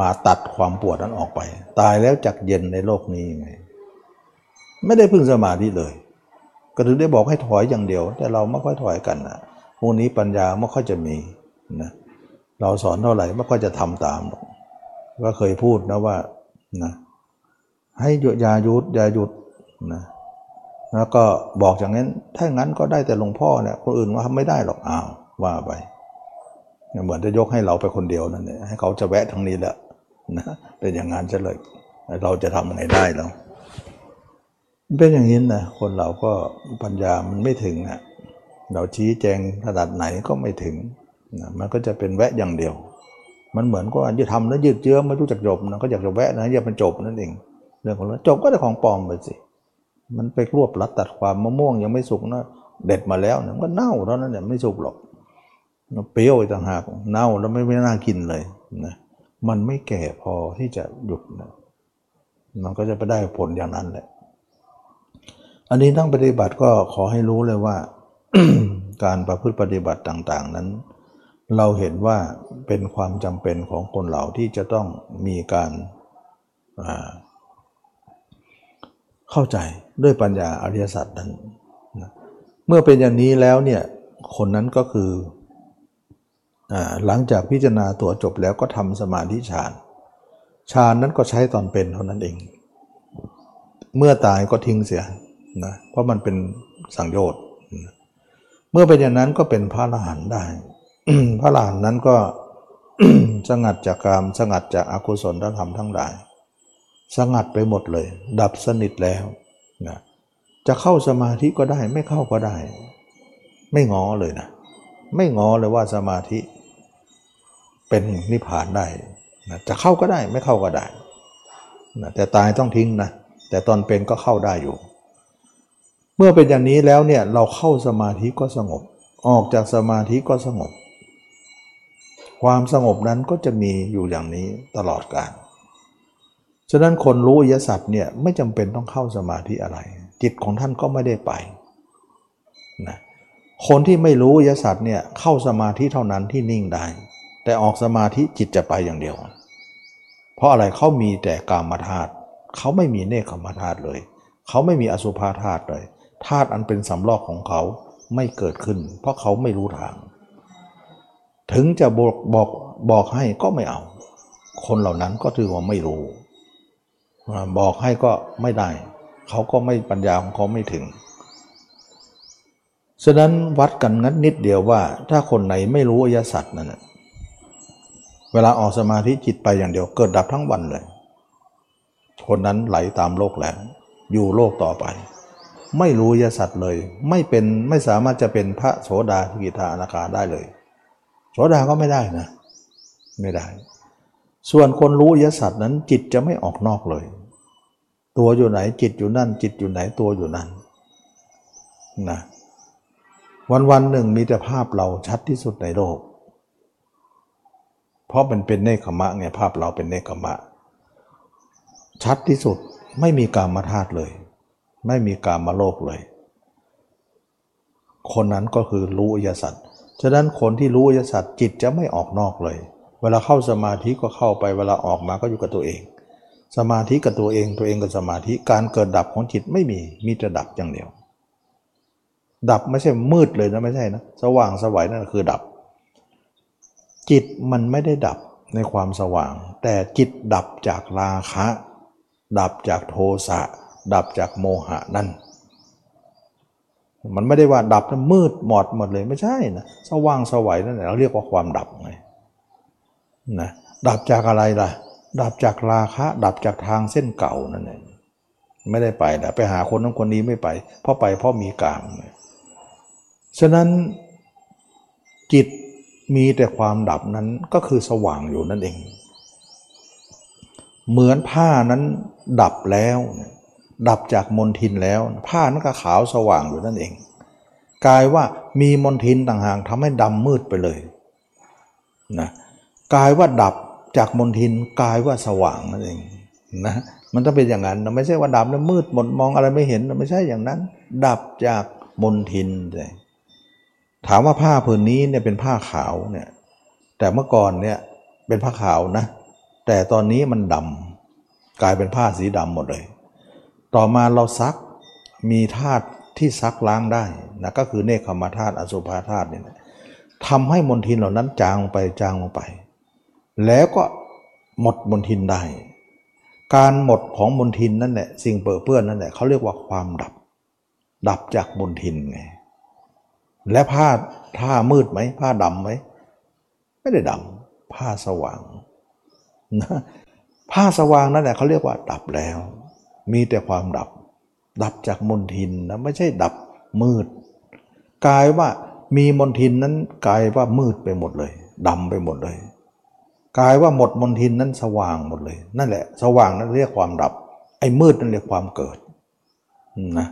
มาตัดความปวดนั้นออกไป ตายแล้วจักเย็นในโลกนี้ไง ไม่ได้พึ่งสมาธิเลย ก็ถึงได้บอกให้ถอยอย่างเดียว แต่เราไม่ค่อยถอยกันนะพวกนี้ปัญญาไม่ค่อยจะมีนะเราสอนเท่าไหร่ไม่ค่อยจะทำตามหรอก ก็เคยพูดนะว่านะให้หยุดยาหยุดยาหยุดนะแล้วก็บอกอย่างนั้นถ้างั้นก็ได้แต่หลวงพ่อเนี่ยคนอื่นว่าไม่ได้หรอกอ้าวว่าไปเหมือนจะยกให้เราไปคนเดียวนั่นแหละให้เขาจะแวะทางนี้แหละนะเป็นอย่างนั้นจะเลย เราจะทำอะไรได้แล้วเป็นอย่างนี้นะคนเราก็ปัญญามันไม่ถึงอะเราชี้แจงระดับไหนก็ไม่ถึงนะมันก็จะเป็นแวะอย่างเดียว มันเหมือนก็จะทำแล้วยืดเยื้อไม่รู้จักจบนะก็อยากจะแวะนะอย่าเป็นจบนั่นเองเรื่องของเราจบก็ได้ของปลอมไปสิมันไปรวบรัดตัดความมะม่วงยังไม่สุกนะเด็ดมาแล้วเนี่ยมันก็เน่าเท่านั้นเนี่ยไม่สุกหรอกเปรี้ยวต่างหากเน่าแล้วไม่ไม่น่ากินเลยนะมันไม่แก่พอที่จะหยุดนะมันก็จะไปได้ผลอย่างนั้นแหละ อันนี้ทั้งปฏิบัติก็ขอให้รู้เลยว่า การประพฤติปฏิบัติต่าง ๆ นั้น เราเห็นว่า เป็นความจำเป็นของคนเหล่าที่จะต้องมีการเข้าใจด้วยปัญญาอริยสัจนั้นเมื่อเป็นอย่างนี้แล้วเนี่ยคนนั้นก็คืออหลังจากพิจารณาตัวจบแล้วก็ทำสมาธิฌานฌานนั้นก็ใช้ตอนเป็นเท่านั้นเอง เมื่อตายก็ทิ้งเสียนะเพราะมันเป็นสังโยชน์ เมื่อเป็นอย่างนั้นก็เป็นพระอรหันต์ได้ พระอรหันต์นั้นก็ สงัดจากกามสงัดจากอากุศลธรรมทั้งหลาย สงัดไปหมดเลย ดับสนิทแล้วนะจะเข้าสมาธิก็ได้ไม่เข้าก็ได้ ไม่งอเลยนะ ไม่งอเลยว่าสมาธิ เป็นนิพพานได้นะจะเข้าก็ได้ไม่เข้าก็ได้นะแต่ตายต้องทิ้งนะแต่ตอนเป็นก็เข้าได้อยู่ เมื่อเป็นอย่างนี้แล้วเนี่ยเราเข้าสมาธิก็สงบ ออกจากสมาธิก็สงบ ความสงบนั้นก็จะมีอยู่อย่างนี้ตลอดกาลฉะนั้นคนรู้อริยสัจเนี่ยไม่จำเป็นต้องเข้าสมาธิอะไร จิตของท่านก็ไม่ได้ไปนะคนที่ไม่รู้อริยสัจเนี่ยเข้าสมาธิเท่านั้นที่นิ่งได้ แต่ออกสมาธิจิตจะไปอย่างเดียว เพราะอะไรเขามีแต่กามธาตุเขาไม่มีเนคขมธาตุเลย เขาไม่มีอสุภาธาตุเลยธาตุอันเป็นสำลอกของเขาไม่เกิดขึ้น เพราะเขาไม่รู้ทาง ถึงจะบอกบอกบอกให้ก็ไม่เอา คนเหล่านั้นก็ถือว่าไม่รู้ บอกให้ก็ไม่ได้ เขาก็ไม่ปัญญาของเขาไม่ถึง ฉะนั้นวัดกันงัดนิดเดียวว่า ถ้าคนไหนไม่รู้อริยสัจนั่นเวลาออกสมาธิจิตไปอย่างเดียวเกิดดับทั้งวันเลย คนนั้นไหลตามโลกแล้ว อยู่โลกต่อไป ไม่รู้ยสัตว์เลย ไม่เป็นไม่สามารถจะเป็นพระโสดาสกิทาอนาคาได้เลย โสดาก็ไม่ได้นะ ไม่ได้ ส่วนคนรู้อริยสัจนั้น จิตจะไม่ออกนอกเลย ตัวอยู่ไหนจิตอยู่นั่น จิตอยู่ไหนตัวอยู่นั่นนะวันวันหนึ่งมีแต่ภาพเราชัดที่สุดในโลก เพราะมันเป็นเนคขมะไงภาพเราเป็นเนคขมะ ชัดที่สุดไม่มีกามมาธาตุเลย ไม่มีกามมาโลกเลย คนนั้นก็คือรู้อริยสัจ ฉะนั้นคนที่รู้อริยสัจจิตจะไม่ออกนอกเลย เวลาเข้าสมาธิก็เข้าไปเวลาออกมาก็อยู่กับตัวเอง สมาธิกับตัวเองตัวเองกับสมาธิการเกิดดับของจิตไม่มีมีแต่ดับอย่างเดียว ดับไม่ใช่มืดเลยนะไม่ใช่นะสว่างสวัยนั่นคือดับ จิตมันไม่ได้ดับในความสว่าง แต่จิตดับจากราคะ ดับจากโทสะดับจากโมหะนั่น มันไม่ได้ว่าดับแล้วมืดหมดหมดเลยไม่ใช่นะสว่างสวัยนั่นแหละเราเรียกว่าความดับไงนะดับจากอะไรล่ะ ดับจากราคะ ดับจากทางเส้นเก่านั่นเองไม่ได้ไปนะไปหาคนนั้นคนนี้ไม่ไป เพราะไปเพราะมีกามฉะนั้นจิตมีแต่ความดับนั้นก็คือสว่างอยู่นั่นเอง เหมือนผ้านั้นดับแล้ว ดับจากมนทินแล้ว ผ้านั้นก็ขาวสว่างอยู่นั่นเอง กลายว่ามีมนทินต่างหากทำให้ดำมืดไปเลยนะกลายว่าดับจากมนทินกลายว่าสว่างนั่นเองนะมันต้องเป็นอย่างนั้นไม่ใช่ว่าดับแล้วมืดหมดมองอะไรไม่เห็นไม่ใช่อย่างนั้น ดับจากมนทินเลยถามว่าผ้าผืนนี้เนี่ยเป็นผ้าขาวเนี่ยแต่เมื่อก่อนเนี่ยเป็นผ้าขาวนะ แต่ตอนนี้มันดำกลายเป็นผ้าสีดำหมดเลย ต่อมาเราซักมีธาตุที่ซักล้างได้นะก็คือเนคขมาธาตุอสุภาธาตุเนี่ยทำให้มลทินเหล่านั้นจางไปจางลงไป แล้วก็หมดมลทินได้ การหมดของมลทินนั่นแหละสิ่งเปื้อเปื้อนนั่นแหละเขาเรียกว่าความดับ ดับจากมลทินไงและผ้าผ้ามืดไหมผ้าดำไหมไม่ได้ดำผ้าสว่างนะผ้าสว่างนั่นแหละเขาเรียกว่าดับแล้ว มีแต่ความดับ ดับจากมนทินนะไม่ใช่ดับมืดกลายว่ามีมนทินนั้นกลายว่ามืดไปหมดเลยดำไปหมดเลยกลายว่าหมดมนทินนั้นสว่างหมดเลย นั่นแหละ สว่างนั้นเรียกความดับ ไอ้มืดนั่นเรียกความเกิดนะ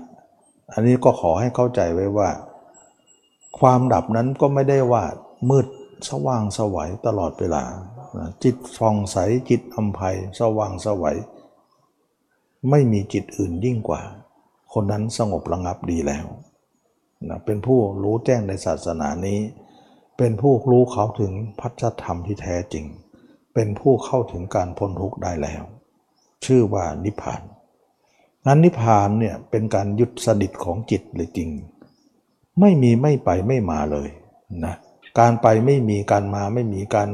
อันนี้ก็ขอให้เข้าใจไว้ว่า ความดับนั้นก็ไม่ได้ว่ามืดสว่างสวัยตลอดเวลาจิตฟองใสจิตอัมภัยสว่างสวัย ไม่มีจิตอื่นยิ่งกว่า คนนั้นสงบระงับดีแล้วนะเป็นผู้รู้แจ้งในศาสนานี้ เป็นผู้รู้เขาถึงพัฒธรรมที่แท้จริง เป็นผู้เข้าถึงการพ้นทุกข์ได้แล้ว ชื่อว่านิพพานนั้นนิพพานเนี่ยเป็นการยุดสดิตของจิตเลยจริง ไม่มีไม่ไปไม่มาเลยนะการไปไม่มีการมาไม่มีการ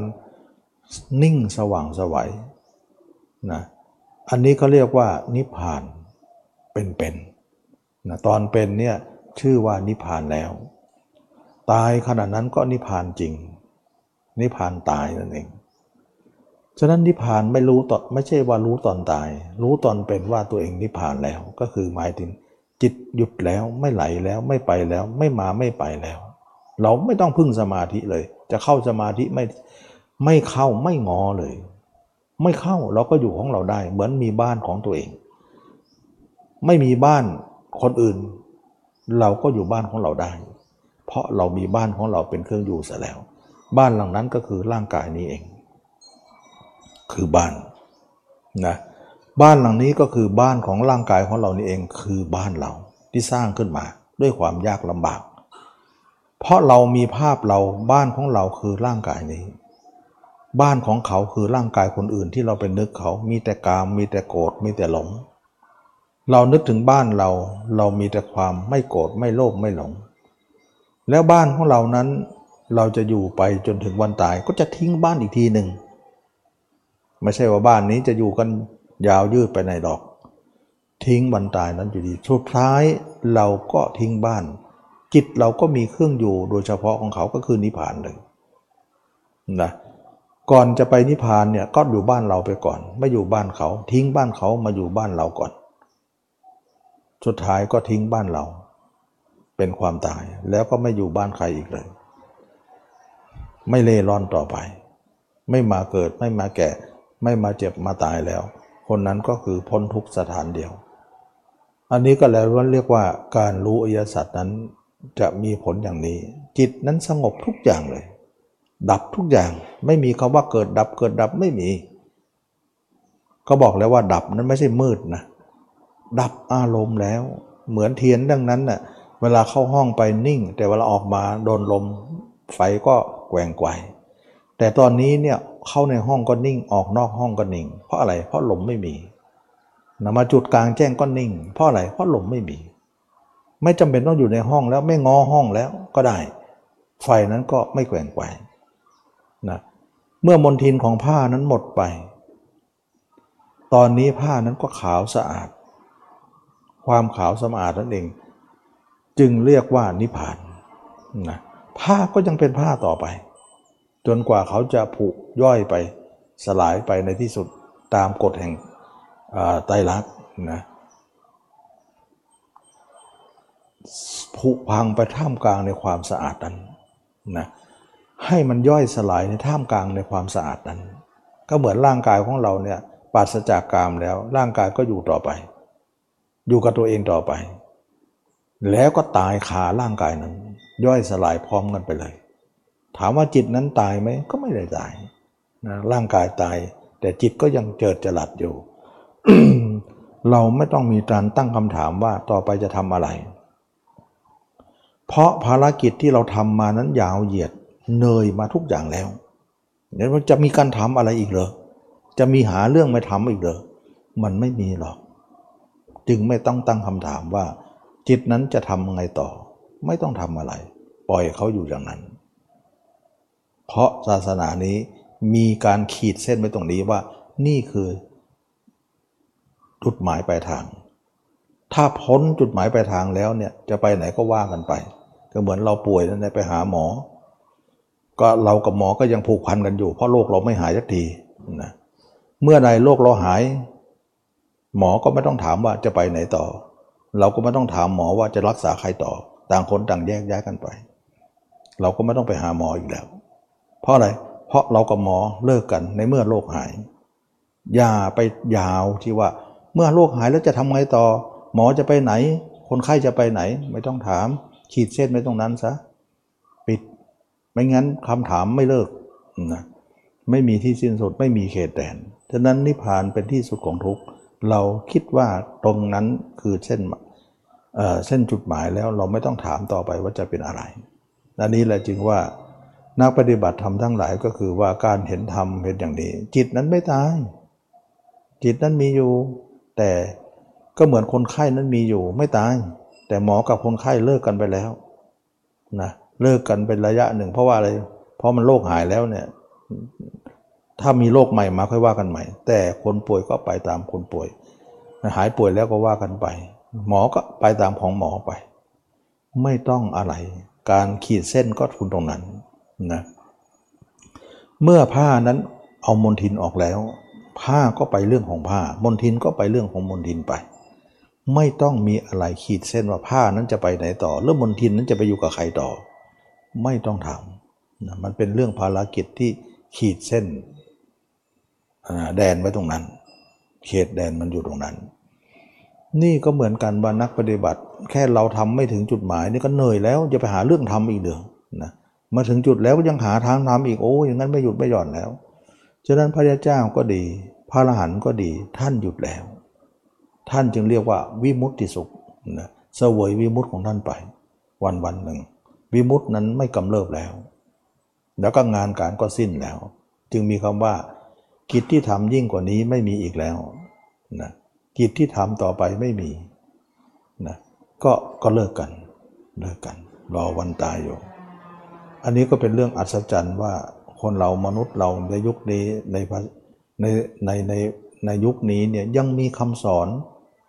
นิ่งสว่างสวัยนะ อันนี้เขาเรียกว่านิพพานเป็นๆนะตอนเป็นเนี่ยชื่อว่านิพพานแล้ว ตายขณะนั้นก็นิพพานจริง นิพพานตายนั่นเองฉะนั้นนิพพานไม่รู้ตอนไม่ใช่ว่ารู้ตอนตาย รู้ตอนเป็นว่าตัวเองนิพพานแล้วก็คือหมายถึงจิตหยุดแล้วไม่ไหลแล้วไม่ไปแล้วไม่มาไม่ไปแล้ว เราไม่ต้องพึ่งสมาธิเลย จะเข้าสมาธิไม่ไม่เข้าไม่งอเลย ไม่เข้าเราก็อยู่ของเราได้ เหมือนมีบ้านของตัวเอง ไม่มีบ้านคนอื่น เราก็อยู่บ้านของเราได้ เพราะเรามีบ้านของเราเป็นเครื่องอยู่เสียแล้ว บ้านหลังนั้นก็คือร่างกายนี้เอง คือบ้านนะบ้านหลังนี้ก็คือบ้านของร่างกายของเรานี่เองคือบ้านเราที่สร้างขึ้นมาด้วยความยากลำบาก เพราะเรามีภาพเราบ้านของเราคือร่างกายนี้ บ้านของเขาคือร่างกายคนอื่นที่เราเป็นนึกเขา มีแต่กาม มีแต่โกรธ มีแต่หลง เรานึกถึงบ้านเรา เรามีแต่ความไม่โกรธ ไม่โลภ ไม่หลง แล้วบ้านของเรานั้น เราจะอยู่ไปจนถึงวันตาย ก็จะทิ้งบ้านอีกทีหนึ่ง ไม่ใช่ว่าบ้านนี้จะอยู่กันยาวยืดไปในดอก ทิ้งบรรตายนั้นอยู่ดี สุดท้ายเราก็ทิ้งบ้าน จิตเราก็มีเครื่องอยู่โดยเฉพาะของเขาก็คือนิพพานเลยนะ ก่อนจะไปนิพพานเนี่ยก็อยู่บ้านเราไปก่อน ไม่อยู่บ้านเขา ทิ้งบ้านเขามาอยู่บ้านเราก่อน สุดท้ายก็ทิ้งบ้านเรา เป็นความตายแล้วก็ไม่อยู่บ้านใครอีกเลย ไม่เล่ร่อนต่อไป ไม่มาเกิดไม่มาแก่ ไม่มาเจ็บมาตายแล้ว คนนั้นก็คือพ้นทุกสถานเดียว อันนี้ก็แล้วว่าเรียกว่าการรู้อริยสัจนั้นจะมีผลอย่างนี้ จิตนั้นสงบทุกอย่างเลย ดับทุกอย่าง ไม่มีคำว่าเกิดดับเกิดดับไม่มี ก็บอกแล้วว่าดับนั้นไม่ใช่มืดนะ ดับอารมณ์แล้ว เหมือนเทียนดังนั้นน่ะเวลาเข้าห้องไปนิ่ง แต่เวลาออกมาโดนลม ไฟก็แกว่งไกวแต่ตอนนี้เนี่ยเข้าในห้องก็นิ่งออกนอกห้องก็นิ่ง เพราะอะไรเพราะลมไม่มีนมาจุดกลางแจ้งก็นิ่ง เพราะอะไรเพราะลมไม่มี ไม่จำเป็นต้องอยู่ในห้องแล้วไม่งอห้องแล้วก็ได้ ไฟนั้นก็ไม่แกว่งไกว เมื่อมนทินของผ้านั้นหมดไป ตอนนี้ผ้านั้นก็ขาวสะอาด ความขาวสะอาดนั่นเอง จึงเรียกว่านิพพานนะผ้าก็ยังเป็นผ้าต่อไป จนกว่าเขาจะผุย่อยไปสลายไปในที่สุดตามกฎแห่งไตรลักษณ์นะผุพังไปท่ามกลางในความสะอาดนั้นนะ ให้มันย่อยสลายในท่ามกลางในความสะอาดนั้น ก็เหมือนร่างกายของเราเนี่ยปราศจากกามแล้ว ร่างกายก็อยู่ต่อไป อยู่กับตัวเองต่อไป แล้วก็ตายขาร่างกายนั้น ย่อยสลายพร้อมกันไปเลย ถามว่าจิตนั้นตายไหมก็ไม่ได้ตายนะร่างกายตาย แต่จิตก็ยังเจิดจรัสอยู่ เราไม่ต้องมีการตั้งคำถามว่าต่อไปจะทำอะไร เพราะภารกิจที่เราทำมานั้นยาวเหยียด เนยมาทุกอย่างแล้วเดี๋ยวจะมีการทำอะไรอีกเหรอ จะมีหาเรื่องม่ทำอีกเหรอ มันไม่มีหรอก จึงไม่ต้องตั้งคำถามว่า จิตนั้นจะทำไงต่อ ไม่ต้องทำอะไร ปล่อยเขาอยู่อย่างนั้น เพราะศาสนานี้มีการขีดเส้นไว้ตรงนี้ว่า นี่คือจุดหมายปลายทาง ถ้าพ้นจุดหมายปลายทางแล้วเนี่ยจะไปไหนก็ว่ากันไป ก็เหมือนเราป่วยนั่นไปหาหมอ ก็เรากับหมอก็ยังผูกพันกันอยู่ เพราะโรคเราไม่หายสักทีนะเมื่อใดโรคเราหาย หมอก็ไม่ต้องถามว่าจะไปไหนต่อ เราก็ไม่ต้องถามหมอว่าจะรักษาใครต่อ ต่างคนต่างแยกย้ายกันไป เราก็ไม่ต้องไปหาหมออีกแล้ว เพราะอะไรเพราะเรากับหมอเลิกกันในเมื่อโรคหาย อย่าไปยาวที่ว่า เมื่อโรคหายแล้วจะทำไงต่อ หมอจะไปไหน คนไข้จะไปไหน ไม่ต้องถาม ขีดเส้นไว้ตรงนั้นซะ ไม่งั้นคำถามไม่เลิกนะไม่มีที่สิ้นสุดไม่มีเขตแดนฉะนั้นนิพพานเป็นที่สุดของทุกเราคิดว่าตรงนั้นคือเส้นเส้นจุดหมายแล้วเราไม่ต้องถามต่อไปว่าจะเป็นอะไรอันนี้แหละจึงว่านักปฏิบัติธรรมทั้งหลายก็คือว่าการเห็นธรรมเป็นอย่างนี้ จิตนั้นไม่ตาย จิตนั้นมีอยู่ แต่ก็เหมือนคนไข้นั้นมีอยู่ไม่ตาย แต่หมอกับคนไข้เลิกกันไปแล้วนะเเลิกกันเป็นระยะหนึ่ง เพราะว่าอะไร เพราะมันโรคหายแล้วเนี่ย ถ้ามีโรคใหม่มาค่อยว่ากันใหม่ แต่คนป่วยก็ไปตามคนป่วย หายป่วยแล้วก็ว่ากันไป หมอก็ไปตามของหมอไป ไม่ต้องอะไร การขีดเส้นก็คุณตรงนั้นนะ เมื่อผ้านั้นเอามนทินออกแล้ว ผ้าก็ไปเรื่องของผ้ามนทินก็ไปเรื่องของมนทินไป ไม่ต้องมีอะไรขีดเส้นว่าผ้านั้นจะไปไหนต่อเรื่องมนทินนั้นจะไปอยู่กับใครต่อ ไม่ต้องทำนะมันเป็นเรื่องภารกิจที่ขีดเส้นแดนไว้ตรงนั้น เขตแดนมันอยู่ตรงนั้น นี่ก็เหมือนกันว่านักปฏิบัติ แค่เราทำไม่ถึงจุดหมายนี่ก็เหนื่อยแล้วจะไปหาเรื่องทำอีกเดือนะมาถึงจุดแล้วก็ยังหาทางทำอีกโอ้อย่างนั้นไม่หยุดไม่หย่อนแล้วฉะนั้นพระเจ้าก็ดี พระอรหันต์ก็ดีท่านหยุดแล้ว ท่านจึงเรียกว่าวิมุตติสุขนะเสวยวิมุตติของท่านไป วันวันหนึ่ง วิมุตินั้นไม่กำเริบแล้ว แล้วก็งานการก็สิ้นแล้ว จึงมีคำว่า กิจที่ทำยิ่งกว่านี้ไม่มีอีกแล้วนะกิจที่ทำต่อไปไม่มีนะก็ก็เลิกกันเลิกกัน รอวันตายอยู่ อันนี้ก็เป็นเรื่องอัศจรรย์ว่าคนเรามนุษย์เราในยุคนี้ในในในในในยุคนี้เนี่ยยังมีคำสอน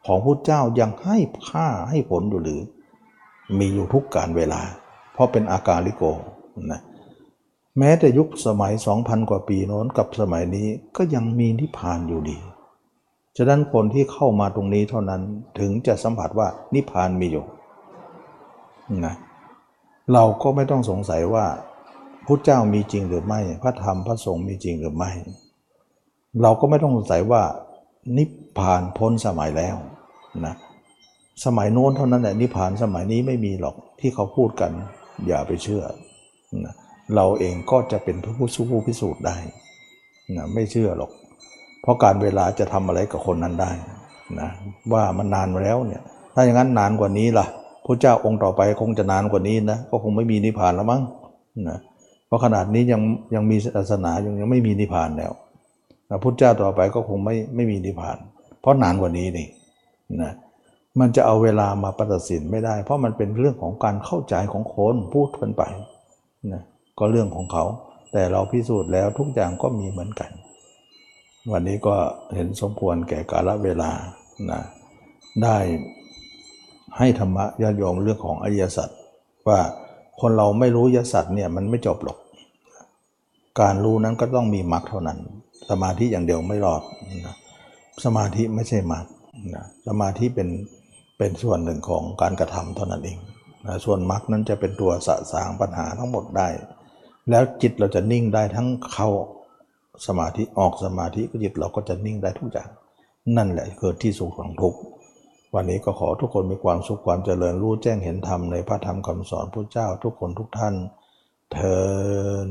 ของพระเจ้ายังให้ค่าให้ผลอยู่หรือ มีอยู่ทุกการเวลา เพราะเป็นอากาลิโกนะแม้แต่ยุคสมัย 2,000 กว่าปีโน้นกับสมัยนี้ก็ยังมีนิพพานอยู่ดี ฉะนั้นคนที่เข้ามาตรงนี้เท่านั้นถึงจะสัมผัสว่านิพพานมีอยู่นะเราก็ไม่ต้องสงสัยว่าพุทธเจ้ามีจริงหรือไม่ พระธรรมพระสงฆ์มีจริงหรือไม่ เราก็ไม่ต้องสงสัยว่านิพพานพ้นสมัยแล้วนะสมัยโน้นเท่านั้นแหละนิพพานสมัยนี้ไม่มีหรอกที่เขาพูดกัน อย่าไปเชื่อนะเราเองก็จะเป็นผู้สู้ผู้พิสูจน์ได้นะไม่เชื่อหรอก เพราะการเวลาจะทำอะไรกับคนนั้นได้นะว่ามันนานมาแล้วเนี่ยถ้าอย่างนั้นนานกว่านี้ล่ะพระเจ้าองค์ต่อไปคงจะนานกว่านี้นะก็คงไม่มีนิพพานแล้วมั้งนะเพราะขนาดนี้ยังยังมีศาสนายังยังไม่มีนิพพานแล้วนะพุทธเจ้าต่อไปก็คงไม่ไม่มีนิพพาน เพราะนานกว่านี้นี่นะ มันจะเอาเวลามาตัดสินไม่ได้ เพราะมันเป็นเรื่องของการเข้าใจของคนพูดกันไปนะก็เรื่องของเขา แต่เราพิสูจน์แล้วทุกอย่างก็มีเหมือนกัน วันนี้ก็เห็นสมควรแก่กาลเวลานะได้ให้ธรรมะญาติโยมเรื่องของอริยสัจว่าคนเราไม่รู้อริยสัจเนี่ยมันไม่จบหรอก การรู้นั้นก็ต้องมีมรรคเท่านั้น สมาธิอย่างเดียวไม่รอดนะสมาธิไม่ใช่มรรคนะสมาธิเป็น เป็นส่วนหนึ่งของการกระทำเท่านั้นเองนะส่วนมรรคนั้นจะเป็นตัวสะสางปัญหาทั้งหมดได้ แล้วจิตเราจะนิ่งได้ทั้งเข้าสมาธิออกสมาธิจิตเราก็จะนิ่งได้ทุกอย่าง นั่นแหละเกิดที่สุขของทุกข์วันนี้ก็ขอทุกคนมีความสุขความเจริญรู้แจ้งเห็นธรรมในพระธรรมคำสอนพระเจ้าทุกคนทุกท่านเทอ